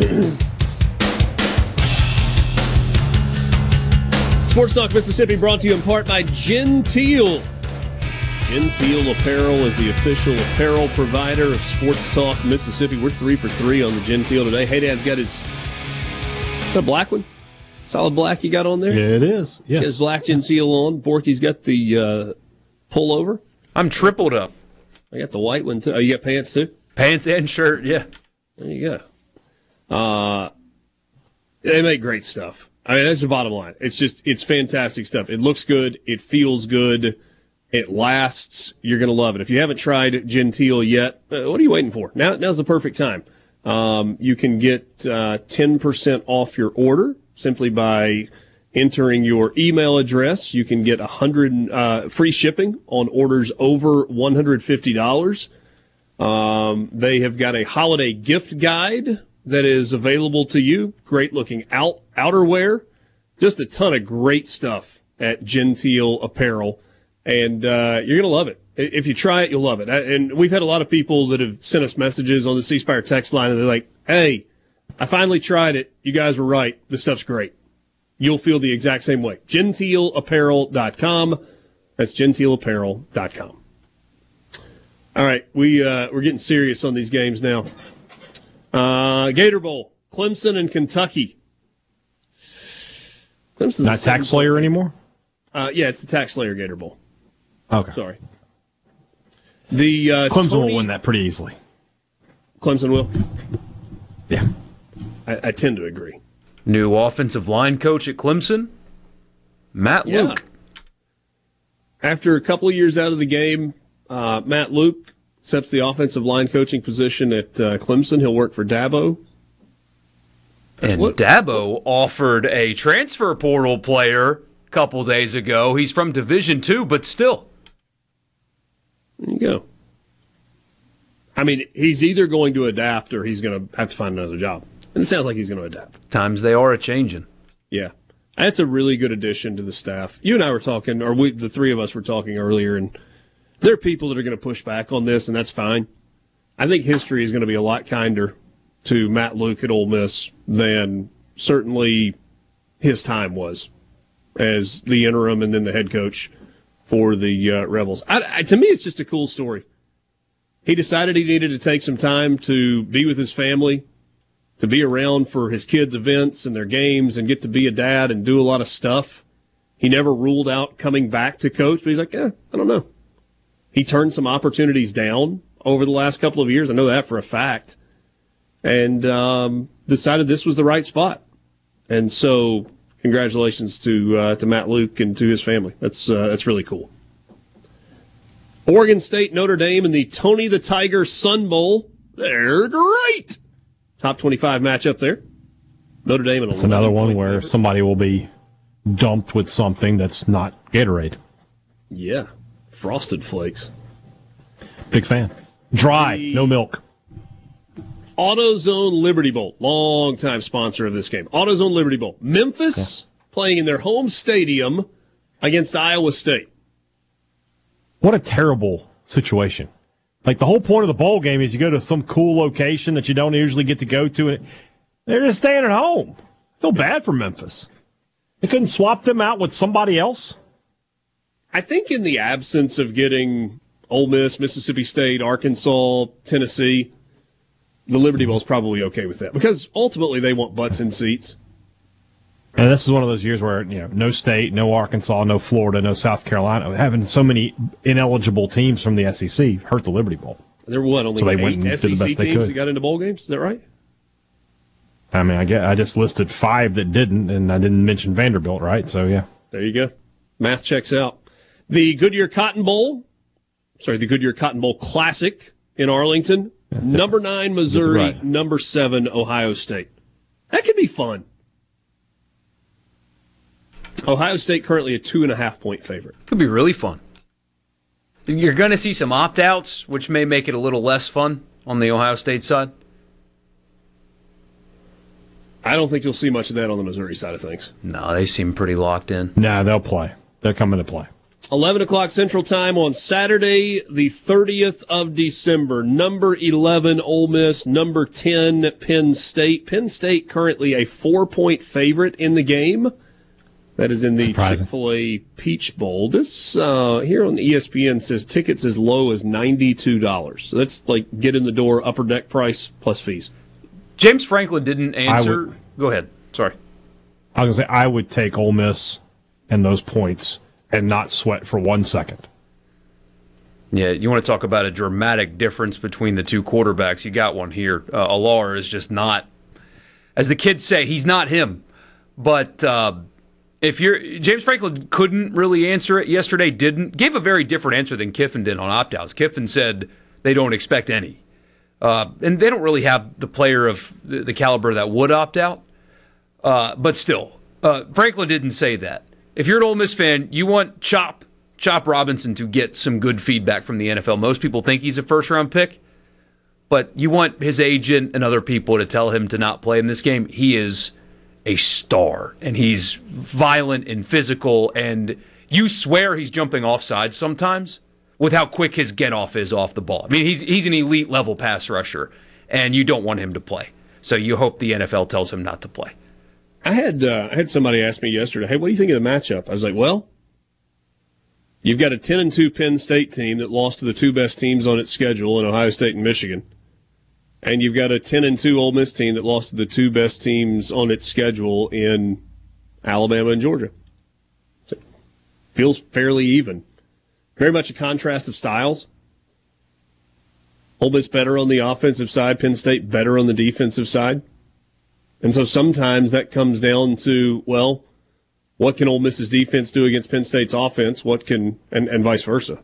Sports Talk Mississippi brought to you in part by Genteel. Genteel Apparel is the official apparel provider of Sports Talk Mississippi. We're three for three on the Genteel today. Hadad's got his that black one, solid black you got on there. Yeah, it is. He has Yes. black Genteel on. Borky's got the uh, pullover. I'm tripled up. I got the white one too. Oh, you got pants too. Pants and shirt, yeah. There you go. Uh, they make great stuff. I mean, that's the bottom line. It's just, it's fantastic stuff. It looks good. It feels good. It lasts. You're going to love it. If you haven't tried Genteel yet, uh, what are you waiting for? Now, now's the perfect time. Um, you can get uh, 10% off your order simply by entering your email address. You can get 100 uh, free shipping on orders over $150. Um, they have got a holiday gift guide that is available to you. Great looking out outerwear, just a ton of great stuff at Genteel Apparel, and uh, you're gonna love it. If you try it, you'll love it. And we've had a lot of people that have sent us messages on the C Spire text line, and they're like, "Hey, I finally tried it. You guys were right. This stuff's great." You'll feel the exact same way. GenteelApparel.com. That's GenteelApparel.com. All right, we uh, we're getting serious on these games now. Uh, Gator Bowl, Clemson and Kentucky. Clemson's a Not tax slayer anymore? Uh, yeah, it's the Tax Slayer Gator Bowl. Okay. Sorry. The uh, Clemson Tony- will win that pretty easily. Clemson will. Yeah. I, I tend to agree. New offensive line coach at Clemson, Matt Yeah. Luke. After a couple of years out of the game, uh, Matt Luke accepts the offensive line coaching position at uh, Clemson. He'll work for Dabo. And Dabo offered a transfer portal player a couple days ago. He's from Division Two, but still. There you go. I mean, he's either going to adapt or he's going to have to find another job. And it sounds like he's going to adapt. Times they are a changing. Yeah. That's a really good addition to the staff. You and I were talking, or we, the three of us were talking earlier, and there are people that are going to push back on this, and that's fine. I think history is going to be a lot kinder to Matt Luke at Ole Miss than certainly his time was as the interim and then the head coach for the uh, Rebels. I, I, to me, it's just a cool story. He decided he needed to take some time to be with his family, to be around for his kids' events and their games and get to be a dad and do a lot of stuff. He never ruled out coming back to coach, but he's like, eh, I don't know. He turned some opportunities down over the last couple of years. I know that for a fact. And um, decided this was the right spot. And so, congratulations to uh, to Matt Luke and to his family. That's uh, that's really cool. Oregon State, Notre Dame, and the Tony the Tiger Sun Bowl. They're great. Top 25 matchup there. Notre Dame It's another one where somebody will be dumped with something that's not Gatorade. Yeah. Frosted Flakes. Big fan. Dry, no milk. AutoZone Liberty Bowl, long time sponsor of this game. AutoZone Liberty Bowl. Memphis playing in their home stadium against Iowa State. What a terrible situation. Like the whole point of the bowl game is you go to some cool location that you don't usually get to go to, and they're just staying at home. feel bad for Memphis. They couldn't swap them out with somebody else. I think in the absence of getting Ole Miss, Mississippi State, Arkansas, Tennessee, the Liberty Bowl is probably okay with that because ultimately they want butts in seats. And this is one of those years where you know no state, no Arkansas, no Florida, no South Carolina, having so many ineligible teams from the SEC hurt the Liberty Bowl. There were what only So they eight went did the SEC teams that got into bowl games. Is that right? I mean, I get I just listed five that didn't, and I didn't mention Vanderbilt, right? So yeah, There you go. Math checks out. The Goodyear Cotton Bowl, sorry, the Goodyear Cotton Bowl Classic in Arlington. Number nine, Missouri. Right. Number seven, Ohio State. That could be fun. Ohio State currently a two and a half point favorite. Could be really fun. You're going to see some opt outs, which may make it a little less fun on the Ohio State side. I don't think you'll see much of that on the Missouri side of things. No, they seem pretty locked in. nah, they'll play. They're coming to play. 11 o'clock Central Time on Saturday, the 30th of December. Number 11, Ole Miss. Number 10, Penn State. Penn State currently a four point favorite in the game. That is in the Chick fil A Peach Bowl. This, uh, here on ESPN says tickets as low as $92. So that's like get in the door, upper deck price plus fees. James Franklin didn't answer. would- Go ahead. Sorry. I was gonna say I would take Ole Miss and those points and not sweat for one second. Yeah, you want to talk about a dramatic difference between the two quarterbacks? You got one here. Uh, Allar is just not, as the kids say, he's not him. But uh, if you're James Franklin couldn't really answer it yesterday. Didn't gave a very different answer than Kiffin did on opt outs. Kiffin said they don't expect any, uh, and they don't really have the player of the, caliber that would opt out. Uh, but still, uh, Franklin didn't say that. If you're an Ole Miss fan, you want Chop Chop Robinson to get some good feedback from the NFL. Most people think he's a first round pick, but you want his agent and other people to tell him to not play in this game. He is a star, and he's violent and physical, and you swear he's jumping offside sometimes with how quick his get off is off the ball. I mean, he's he's an elite level pass rusher, and you don't want him to play. So you hope the NFL tells him not to play. I had uh, I had somebody ask me yesterday, "Hey, what do you think of the matchup?" I was like, "Well, you've got a ten and two Penn State team that lost to the two best teams on its schedule in Ohio State and Michigan, and you've got a ten and two Ole Miss team that lost to the two best teams on its schedule in Alabama and Georgia. So feels fairly even. Very much a contrast of styles. Ole Miss better on the offensive side, Penn State better on the defensive side. And so sometimes that comes down to, well, what can Ole Miss's defense do against Penn State's offense? What can, and, and vice versa.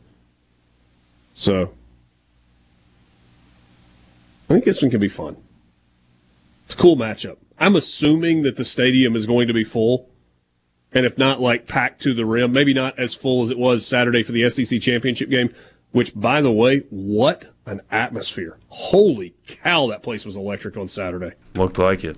So, I think this one can be fun. It's a cool matchup. I'm assuming that the stadium is going to be full. And if not, like packed to the rim, maybe not as full as it was Saturday for the SEC championship game, which, by the way, what an atmosphere. Holy cow, that place was electric on Saturday. Looked like it.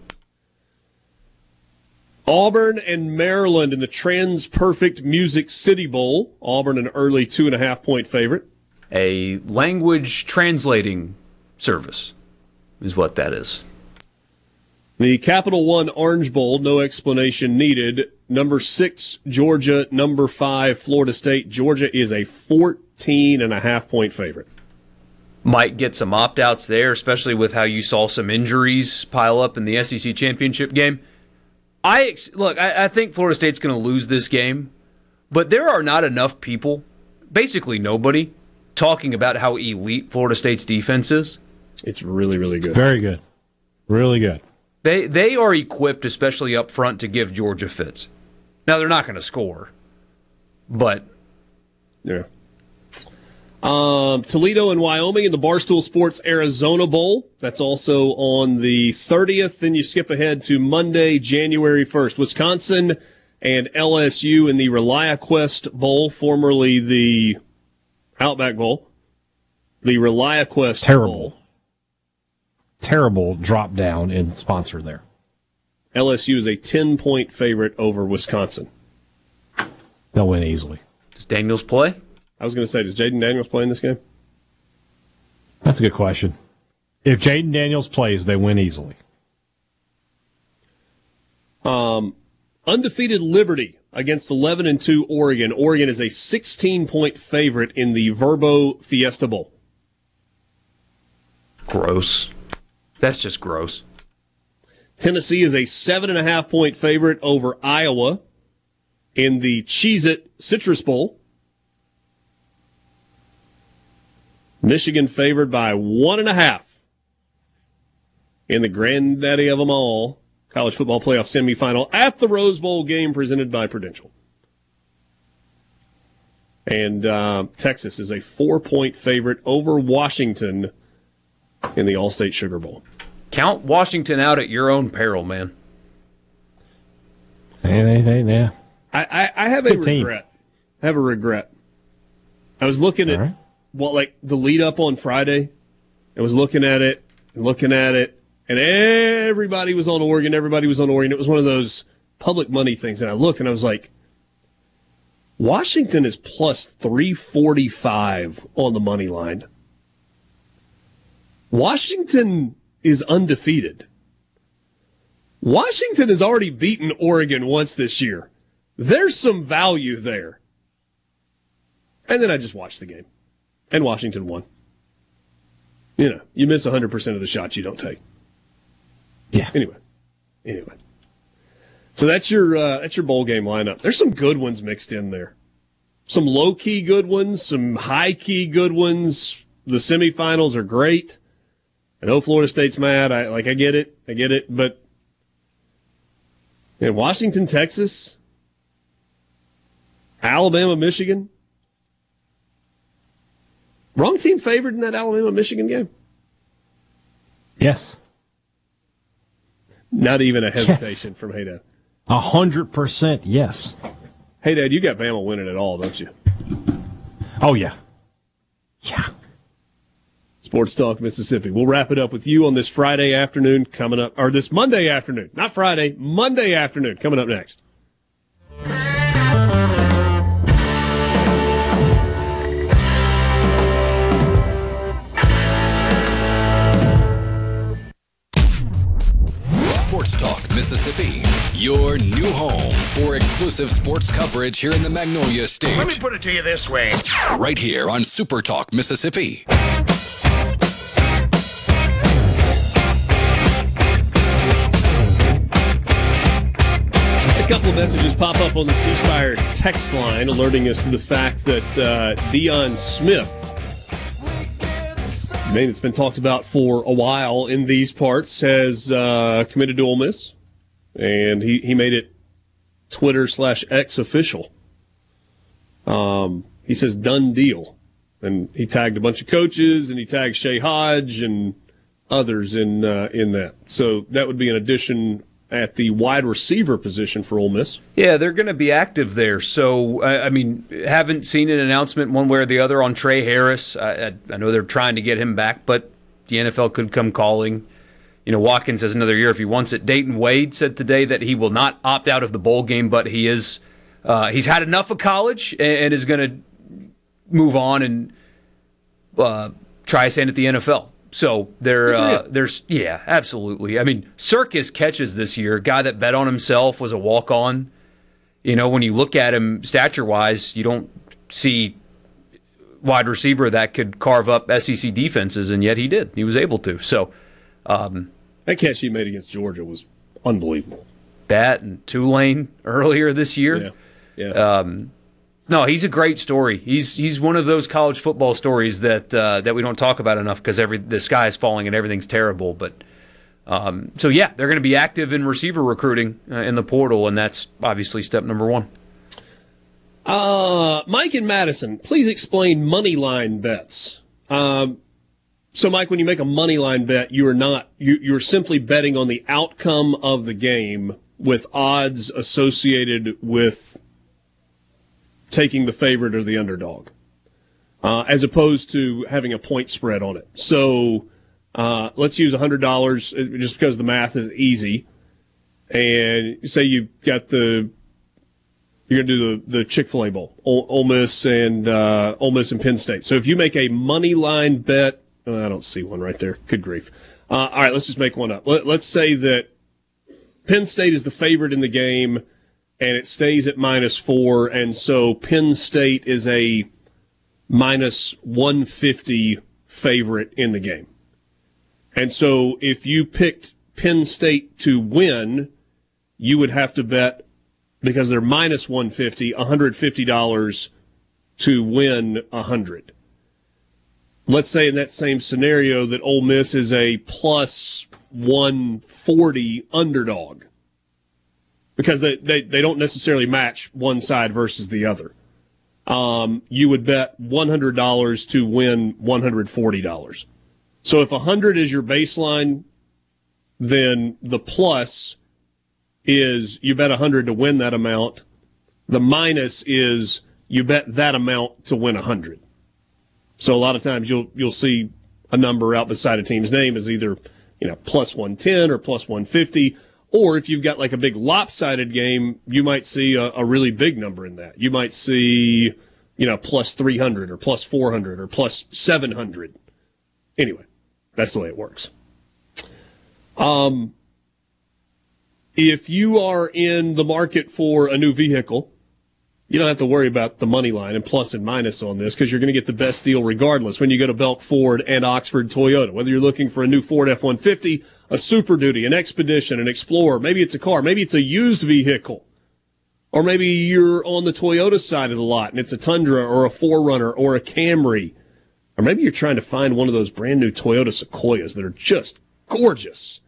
Auburn and Maryland in the TransPerfect Music City Bowl. Auburn an early two and a half point favorite. A language translating service is what that is. The Capital One Orange Bowl, no explanation needed. Number six, Georgia. Number five, Florida State. Georgia is a 14 and a half point favorite. Might get some opt outs there, especially with how you saw some injuries pile up in the SEC championship game. I ex- look. I, I think Florida State's going to lose this game, but there are not enough people, basically nobody, talking about how elite Florida State's defense is. It's really, really good. Very good, really good. They they are equipped, especially up front, to give Georgia fits. Now they're not going to score, but Yeah. Um, Toledo and Wyoming in the Barstool Sports Arizona Bowl. That's also on the 30th. Then you skip ahead to Monday, January 1st. Wisconsin and LSU in the ReliaQuest Bowl, formerly the Outback Bowl. The ReliaQuest Terrible. Bowl. Terrible drop down in sponsor there. LSU is a 10 point favorite over Wisconsin. They'll win easily. does Daniels play? I was going to say, does Jayden Daniels play in this game? That's a good question. If Jayden Daniels plays, they win easily. Um, undefeated Liberty against 11 and 2 Oregon. Oregon is a 16 point favorite in the Vrbo Fiesta Bowl. Gross. That's just gross. Tennessee is a seven and a half point favorite over Iowa in the Cheez It Citrus Bowl. Michigan favored by one and a half in the granddaddy of them all college football playoff semifinal at the Rose Bowl game presented by Prudential. And uh, Texas is a four point favorite over Washington in the Allstate Sugar Bowl. Count Washington out at your own peril, man. Hey, they, they, yeah. I, I, I have a Good team. regret. I have a regret. I was looking at All right. What like the lead up on Friday. I was looking at it, and looking at it, and everybody was on Oregon. Everybody was on Oregon. It was one of those public money things. And I looked, and I was like, Washington is plus three forty five on the money line. Washington is undefeated. Washington has already beaten Oregon once this year. There's some value there. And then I just watched the game. And Washington won. You know, you miss 100% of the shots you don't take. Yeah. Anyway. Anyway. So that's your uh, that's your bowl game lineup. There's some good ones mixed in there. Some low key good ones, some high key good ones. The semifinals are great. I know Florida State's mad. I like I get it. I get it, but in Washington, Texas, Alabama, Michigan. Wrong team favored in that Alabama Michigan game. Yes. Not even a hesitation from Hadad. A hundred percent yes. Hey Dad, you got Bama winning it all, don't you? Oh yeah. yeah. Sports Talk Mississippi. We'll wrap it up with you on this Friday afternoon coming up, or this Monday afternoon, not Friday, Monday afternoon coming up next. Sports Talk Mississippi, your new home for exclusive sports coverage here in the Magnolia State. Let me put it to you this way. Right here on Super Talk Mississippi. A couple of messages pop up on the C Spire text line alerting us to the fact that uh, Dion Smith, a name that's been talked about for a while in these parts, has uh, committed to Ole Miss, and he, he made it Twitter slash X official. Um, he says done deal, and he tagged a bunch of coaches, and he tagged Shea Hodge and others in uh, in that. So that would be an addition at the wide receiver position for Ole Miss. Yeah, they're going to be active there. So, I mean, haven't seen an announcement one way or the other on Tre Harris. I, I, know they're trying to get him back, but the NFL could come calling. You know, Watkins has another year if he wants it. Dayton Wade said today that he will not opt out of the bowl game, but he is. Uh, he's had enough of college and, and is going to move on and uh, try his hand at the NFL. So there, uh, there's yeah, absolutely. I mean, Circus catches this year. Guy that bet on himself was a walk on. You know, when you look at him stature wise, you don't see wide receiver that could carve up SEC defenses, and yet he did. He was able to. So um, that catch he made against Georgia was unbelievable. That and Tulane earlier this year. Yeah. Um, no, he's a great story. He's he's one of those college football stories that uh, that we don't talk about enough because every the sky is falling and everything's terrible. But um, so yeah, they're going to be active in receiver recruiting uh, in the portal, and that's obviously step number one. Uh, Mike and Madison, please explain money line bets. Um, so, Mike, when you make a money line bet, you are not you you're simply betting on the outcome of the game with odds associated with taking the favorite or the underdog, uh, as opposed to having a point spread on it. So, uh, let's use hundred dollars just because the math is easy, and say you got the you're going to do the, the Chick Fil A Bowl, Ole, Miss and uh, Ole Miss and Penn State. So if you make a money line bet, uh, I don't see one right there. Good grief! Uh, all right, let's just make one up. Let, let's say that Penn State is the favorite in the game, and it stays at minus four, and so Penn State is a minus one fifty favorite in the game. And so if you picked Penn State to win, you would have to bet because they're minus 150, $150 to win 100. Let's say in that same scenario that Ole Miss is a plus 140 underdog because they, they, they don't necessarily match one side versus the other. Um, you would bet $100 to win $140. So if 100 is your baseline, then the plus is you bet 100 to win that amount. The minus is you bet that amount to win 100. So a lot of times you'll you'll see a number out beside a team's name is either you know plus 110 or plus 150 or if you've got like a big lopsided game you might see a, a really big number in that. You might see you know plus 300 or plus 400 or plus 700 anyway that's the way it works. Um if you are in the market for a new vehicle you don't have to worry about the money line and plus and minus on this because you're going to get the best deal regardless when you go to Belk Ford and Oxford Toyota. Whether you're looking for a new Ford F-150, a Super Duty, an Expedition, an Explorer, maybe it's a car, maybe it's a used vehicle. Or maybe you're on the Toyota side of the lot and it's a Tundra or a 4Runner or a Camry. Or maybe you're trying to find one of those brand new Toyota Sequoias that are just gorgeous.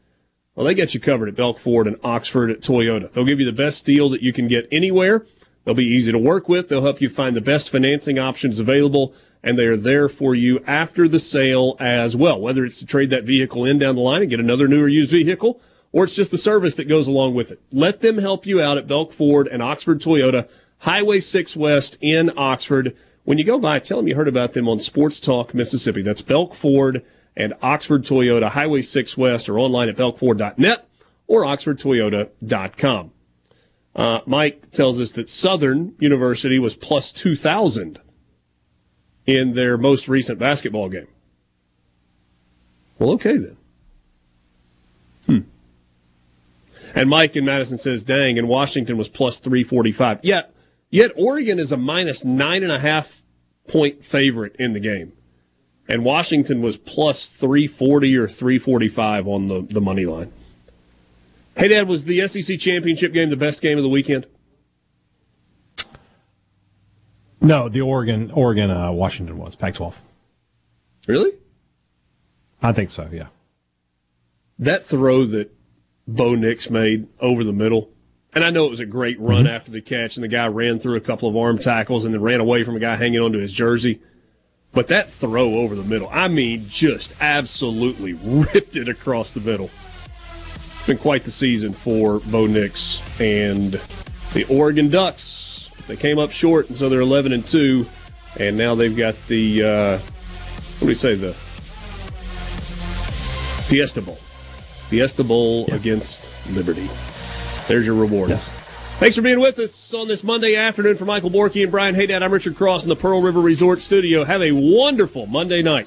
Well, they get you covered at Belk Ford and Oxford at Toyota. They'll give you the best deal that you can get anywhere. They'll be easy to work with. They'll help you find the best financing options available, and they are there for you after the sale as well. Whether it's to trade that vehicle in down the line and get another newer used vehicle, or it's just the service that goes along with it. Let them help you out at Belk Ford and Oxford Toyota, Highway 6 West in Oxford. When you go by, tell them you heard about them on Sports Talk Mississippi. That's Belk Ford and Oxford Toyota, Highway 6 West, or online at belkford.net or oxfordtoyota.com. Uh, Mike tells us that Southern University was plus 2,000 in their most recent basketball game. Well, okay then. Hmm. And Mike in Madison says, dang, and Washington was plus 345. Yet, yet Oregon is a minus nine and a half point favorite in the game. And Washington was plus 340 or 345 on the, the money line. Hey, Dad, was the SEC championship game the best game of the weekend? No, the Oregon Oregon uh, Washington was Pac-12. Really? I think so. Yeah. That throw that Bo Nix made over the middle, and I know it was a great run mm-hmm. after the catch, and the guy ran through a couple of arm tackles and then ran away from a guy hanging onto his jersey. But that throw over the middle, I mean, just absolutely ripped it across the middle. Been quite the season for Bo Nix and the Oregon Ducks. They came up short, and so they're 11 and two, and now they've got the uh, what do we say the Fiesta Bowl, Fiesta Bowl yeah. against Liberty. There's your reward. Yes. Thanks for being with us on this Monday afternoon for Michael Borky and Brian Hadad. I'm Richard Cross in the Pearl River Resort Studio. Have a wonderful Monday night.